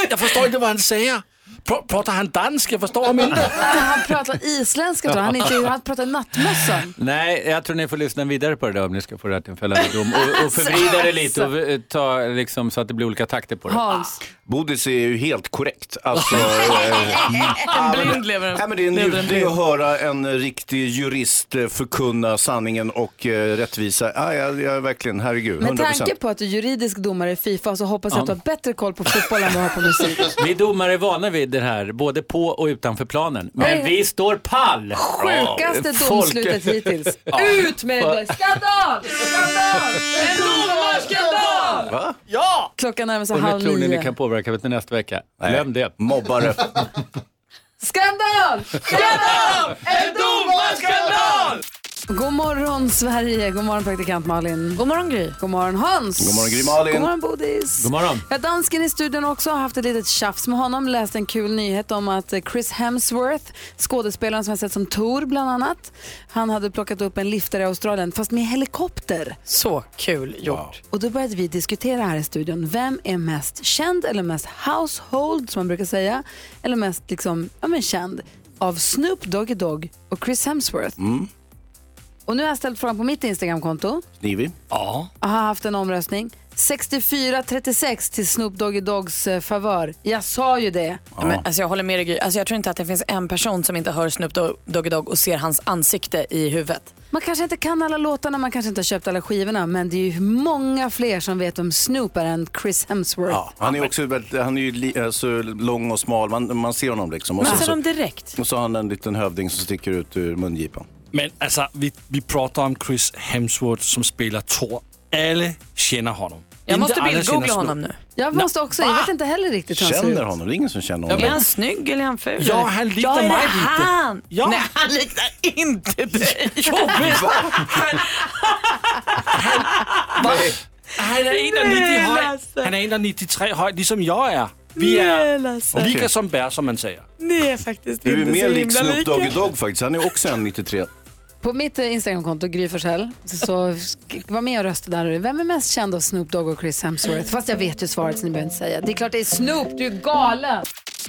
Jag förstår inte vad han säger. Pr- Pratar han dansk? Jag förstår honom inte. Han pratar isländska tror jag. Han, är inte, han pratar nattmössan. Nej, jag tror ni får lyssna vidare på det där om ni ska få rätt till en fällande dom. Och, och förvrida det lite och eh, ta liksom så att det blir olika takter på det. Hans. Bodis är ju helt korrekt. Alltså, eh, En blind lever en- Nej, men det är njutning att höra en riktig jurist eh, förkunna sanningen och eh, rättvisa. Ja, jag, jag, verkligen, herregud, Med 100 tanke på att du är juridisk domare i Fifa så hoppas jag Ja. att du har bättre koll på fotboll än du har på musik. Vi domare är vana vid det här, både på och utanför planen. Men vi står pall! Sjukaste Folk- domslutet hittills. Ja. Ut med det! Skandal! Skandal! En domarskandal! Va? Ja! Klockan närmar sig halv tror ni ni nio. kan påverka mig till nästa vecka. Glöm det. Mobbare. Skandal! Skandal! En domarskandal! God morgon Sverige, god morgon praktikant Malin. God morgon Gry. God morgon Hans. God morgon, Gry Malin. God morgon Bodis. God morgon. Ja, dansken i studion också har haft ett litet tjafs med honom. Läst en kul nyhet om att eh, Chris Hemsworth, skådespelaren som har sett som Thor bland annat, han hade plockat upp en liftare i Australien fast med helikopter. Så kul gjort. Och då började vi diskutera här i studion, vem är mest känd eller mest household som man brukar säga, eller mest liksom, ja men känd av Snoop Doggy Dogg och Chris Hemsworth. Mm. Och nu har jag ställt frågan på mitt Instagramkonto. Snivig. Ja. Jag har haft en omröstning. 64-36 till Snoop Doggy Doggs eh, favör. Jag sa ju det. Ja. Men, alltså, jag håller med dig Gry. Alltså, jag tror inte att det finns en person som inte hör Snoop Dogg- Doggy Dogg och ser hans ansikte i huvudet. Man kanske inte kan alla låtarna, man kanske inte har köpt alla skivorna, men det är ju många fler som vet om Snoop är än Chris Hemsworth. Ja, han är också väldigt, han är ju li, alltså, lång och smal, man, man ser honom liksom. Och Man så, ser dem direkt. och så har han en liten hövding som sticker ut ur mungipan. Men alltså, vi, vi pratar om Chris Hemsworth som spelar Thor. Alla känner honom. Jag måste bildgoogla honom nu. Jag måste också, jag vet inte heller riktigt hur han ser Känner ut. honom, det är ingen som känner Ja, honom. är han snygg eller är han ful? Ja, han liknar ja, är det mig lite. Han? Ja. Nej, han liknar inte dig. Han är 1,90 hög. Han är 1,93 hög, liksom jag är. Vi är Lasse. lika som bär som man säger. Ni är faktiskt Du är inte mer så lik himla Snoop lika. Doggy Dogg faktiskt, han är också en 93. På mitt eh, Instagramkonto, Gry Forssell, så, var med och rösta där. Vem är mest känd av Snoop Dogg och Chris Hemsworth? Fast jag vet ju svaret så ni behöver inte säga. Det är klart det är Snoop, du är galen!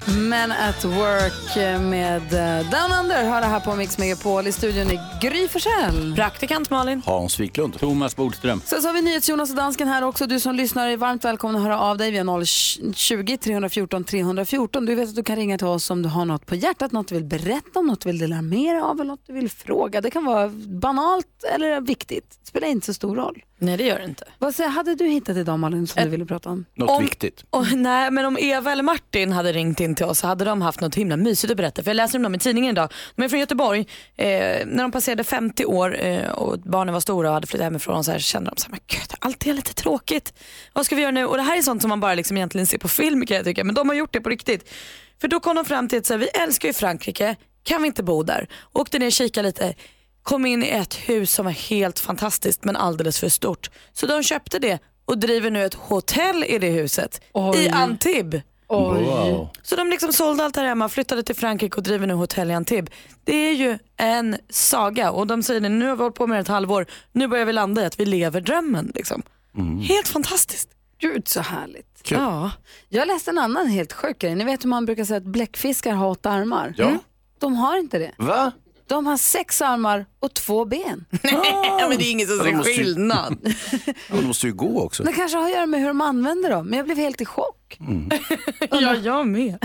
Men at work med eh, Down Under har det här på Mix Megapol. I studion är Gry Forssell. Praktikant Malin. Hans Wiklund. Thomas Bodström. Sen så har vi NyhetsJonas och dansken här också. Du som lyssnar är varmt välkommen att höra av dig via 020-314 314. Du vet att du kan ringa till oss om du har något på hjärtat, något du vill berätta om, något du vill dela med dig av eller något du vill fråga. Det kan vara banalt eller viktigt. Det spelar inte så stor roll. Nej, det gör det inte. Vad säger, hade du hittat idag Malin som du ville prata om? Något Om- viktigt. Och, nej, men om Eva eller Martin hade ringt in till oss så hade de haft något himla mysigt att berätta. För jag läser om dem i tidningen idag. De är från Göteborg. Eh, när de passerade 50 år eh, och barnen var stora och hade flyttat hemifrån så här, kände de så här, men gud, allt är lite tråkigt. Vad ska vi göra nu? Och det här är sånt som man bara liksom egentligen ser på film kan jag tycka. Men de har gjort det på riktigt. För då kom de fram till att så här, vi älskar ju Frankrike, kan vi inte bo där? Åkte ner och kika lite kom in i ett hus som var helt fantastiskt men alldeles för stort. Så de köpte det och driver nu ett hotell i det huset Oj. i Antibes. Oj. Wow. Så de liksom sålde allt här hemma, flyttade till Frankrike och driver nu hotell i Antibes. Det är ju en saga och de säger det, nu har vi hållit på med det ett halvår, nu börjar vi landa i att vi lever drömmen. Liksom. Helt fantastiskt. Gud så härligt. Kul. Ja. Jag läste en annan helt sjuk grej. Ni vet hur man brukar säga att bläckfiskar har åtta armar? Ja. Mm. De har inte det. Va? De har sex armar och två ben. ja, men det är ingen som ser skillnad. Ja, de måste ju gå också. Det kanske har att göra med hur de använder dem, men jag blev helt i chock. ja, jag med.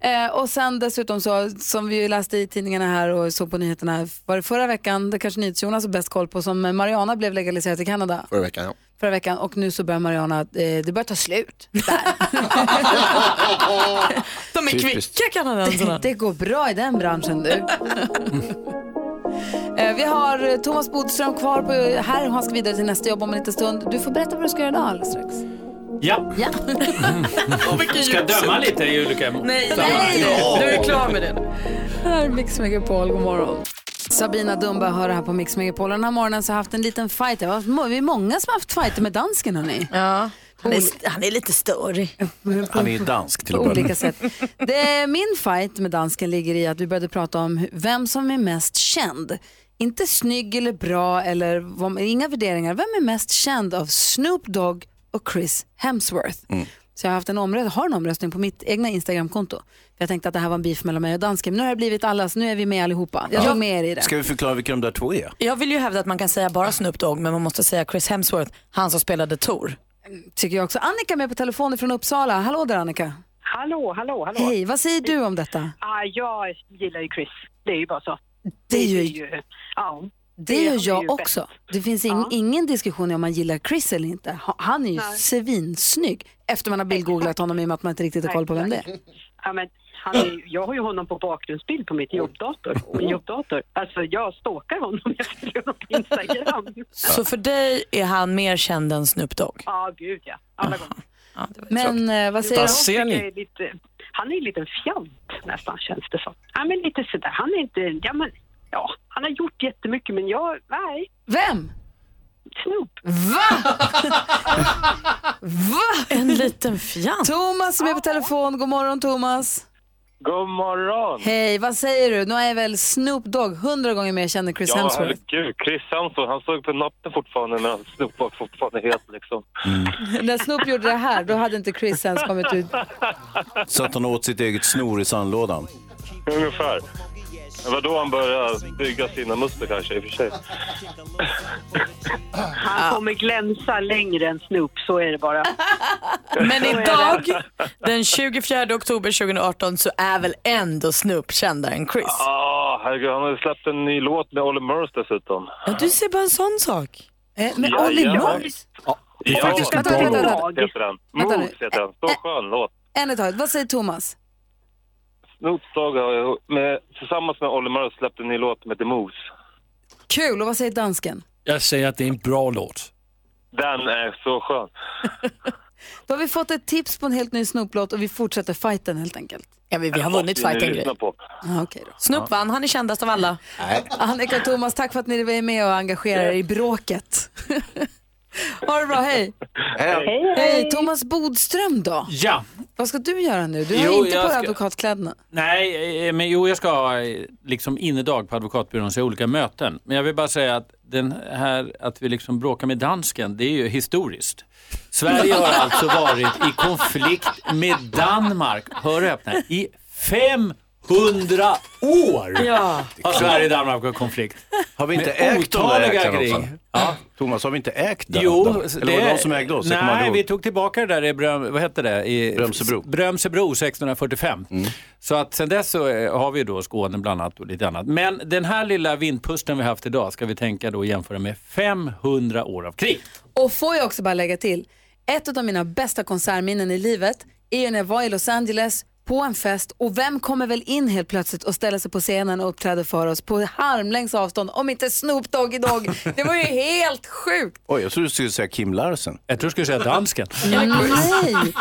eh, och sen dessutom så, som vi läste i tidningarna här och såg på nyheterna, var det förra veckan, det kanske NyhetsJonas har bäst koll på, som Mariana blev legaliserat i Kanada. Förra veckan, ja. Förra veckan och nu så börjar Mariana, eh, det börjar ta slut. De är Typiskt. kvicka kanadensarna. Det, det går bra i den branschen du. Eh, Vi har Thomas Bodström kvar på, här och han ska vidare till nästa jobb om en liten stund. Du får berätta vad du ska göra idag alldeles strax. Ja. Ja. Ska jag döma lite i olika Nej, nej. Du är klar med det. Här är Mix Megapol, god morgon. Sabina Dumba hör det här på Mix Megapol. Den här morgonen så har jag haft en liten fight. Det var- Vi är många som har haft fighter med dansken hörni. Ja. Han är, han är lite störig. Han är dansk till På att börja olika med. sätt. Det, min fight med dansken ligger i att vi började prata om vem som är mest känd. Inte snygg eller bra eller vad, inga värderingar. Vem är mest känd av Snoop Dogg och Chris Hemsworth? Så jag har haft en omröstning, har en omröstning på mitt egna Instagramkonto. För Jag tänkte att det här var en beef mellan mig och dansken. Men nu har det blivit allas, nu är vi med allihopa. Jag tog med er i det. Ska vi förklara vilka de där två är? Jag vill ju hävda att man kan säga bara Snoop Dogg men man måste säga Chris Hemsworth, han som spelade Tor. Tycker jag också. Annika är med på telefon från Uppsala. Hallå där Annika. Hallå, hallå, hallå. Hej, vad säger du om detta? Ah, jag gillar ju Chris. Det är ju bara så. Det är ju- ju ja, Det gör är jag ju också. Det finns ing, ingen diskussion om man gillar Chris eller inte. Ha- Han är ju Nej. svinsnygg efter man har bildgooglat honom i och med att man inte riktigt har koll på vem det är. Ja, men han är, jag har ju honom på bakgrundsbild på mitt jobbdator. Min jobbdator. Alltså jag stalkar honom. Jag följer honom på Instagram. Så för dig är han mer känd än Snoop Dogg? Ja, gud ja. Alla gånger. Men eh, vad säger du? Lite, han är en liten fjant nästan känns det som. Ja, men lite sådär. Han är inte, ja men, ja, han har gjort jättemycket men jag, nej. Vem? Snoop. Va? Va? En liten fjant. Thomas som är på telefon. God morgon Thomas. God morgon! Hej, vad säger du? Nu är väl Snoop Dogg hundra gånger mer känd än Chris ja, Hemsworth? herregud. Chris Hemsworth, han såg på natten fortfarande medan Snoop var fortfarande het liksom. När Snoop gjorde det här, då hade inte Chris ens kommit ut. Så att han åt sitt eget snor i sandlådan. Ungefär. Det var då han började bygga sina muskler kanske i och för sig. Han kommer glänsa längre än Snoop, så är det bara. Men idag, den 24 oktober 2018, så är väl ändå Snoop kändare än Chris? Ah, herregud, han har ju släppt en ny låt med Olly Murs dessutom. Ja, du ser bara en sån sak. Eh, men Ja, Olly ja. Murs? Är Ja, faktiskt Vänta, vänta, vänta. Moves heter den. Så skön låt. En i taget. Vad säger Thomas? Dogg har ju med, tillsammans med Olly Murs släppt en ny låt med The Moves. Kul, och vad säger dansken? Jag säger att det är en bra låt. Den är så skön. Då har vi fått ett tips på en helt ny Snoop-låt och vi fortsätter fighten helt enkelt. Ja, vi, vi har vunnit fighten grej. på. Ah, okay då. Snoop vann, han är kändast av alla. Annika och Thomas, tack för att ni är med och engagerar er i bråket. ha det bra, hej. Hej. Hej, Thomas Bodström då? Ja. Vad ska du göra nu? Du har Jo, inte på ska- advokatkläderna. Nej, eh, men jo, jag ska ha eh, liksom innedag på advokatbyrån, så jag har olika möten. Men jag vill bara säga att den här, att vi liksom bråkar med dansken, det är ju historiskt. Sverige har alltså varit i konflikt med Danmark, hör och öppna, i 500 år Ja. har Sverige och Danmark haft konflikt. Har vi inte Med ägt de där otaliga jäklarna också? krig. Ja. Thomas, har vi inte ägt den? Jo, Eller var det de som ägde oss? Jag kommer Nej, vi tog tillbaka det där i Bröm, vad hette det? I, Brömsebro. Brömsebro 1645. Mm. Så att sen dess så eh, har vi då Skåne bland annat och lite annat. Men den här lilla vindpusten vi haft idag ska vi tänka då jämföra med 500 år av krig. Och får jag också bara lägga till, ett av mina bästa konsertminnen i livet är ju när jag var i Los Angeles på en fest och vem kommer väl in helt plötsligt och ställer sig på scenen och uppträder för oss på armlängds avstånd om inte Snoop Dogg Dogg. Det var ju helt sjukt. Oj, jag trodde du skulle säga Kim Larsen. Jag tror du skulle säga dansken. Nej.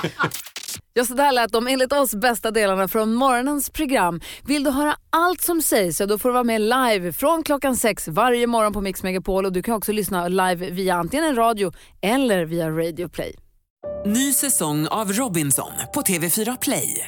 Ja, så där lät de enligt oss bästa delarna från morgonens program. Vill du höra allt som sägs så då får du vara med live från klockan sex varje morgon på Mix Megapol och du kan också lyssna live via antingen en radio eller via Radio Play. Ny säsong av Robinson på TV4 Play.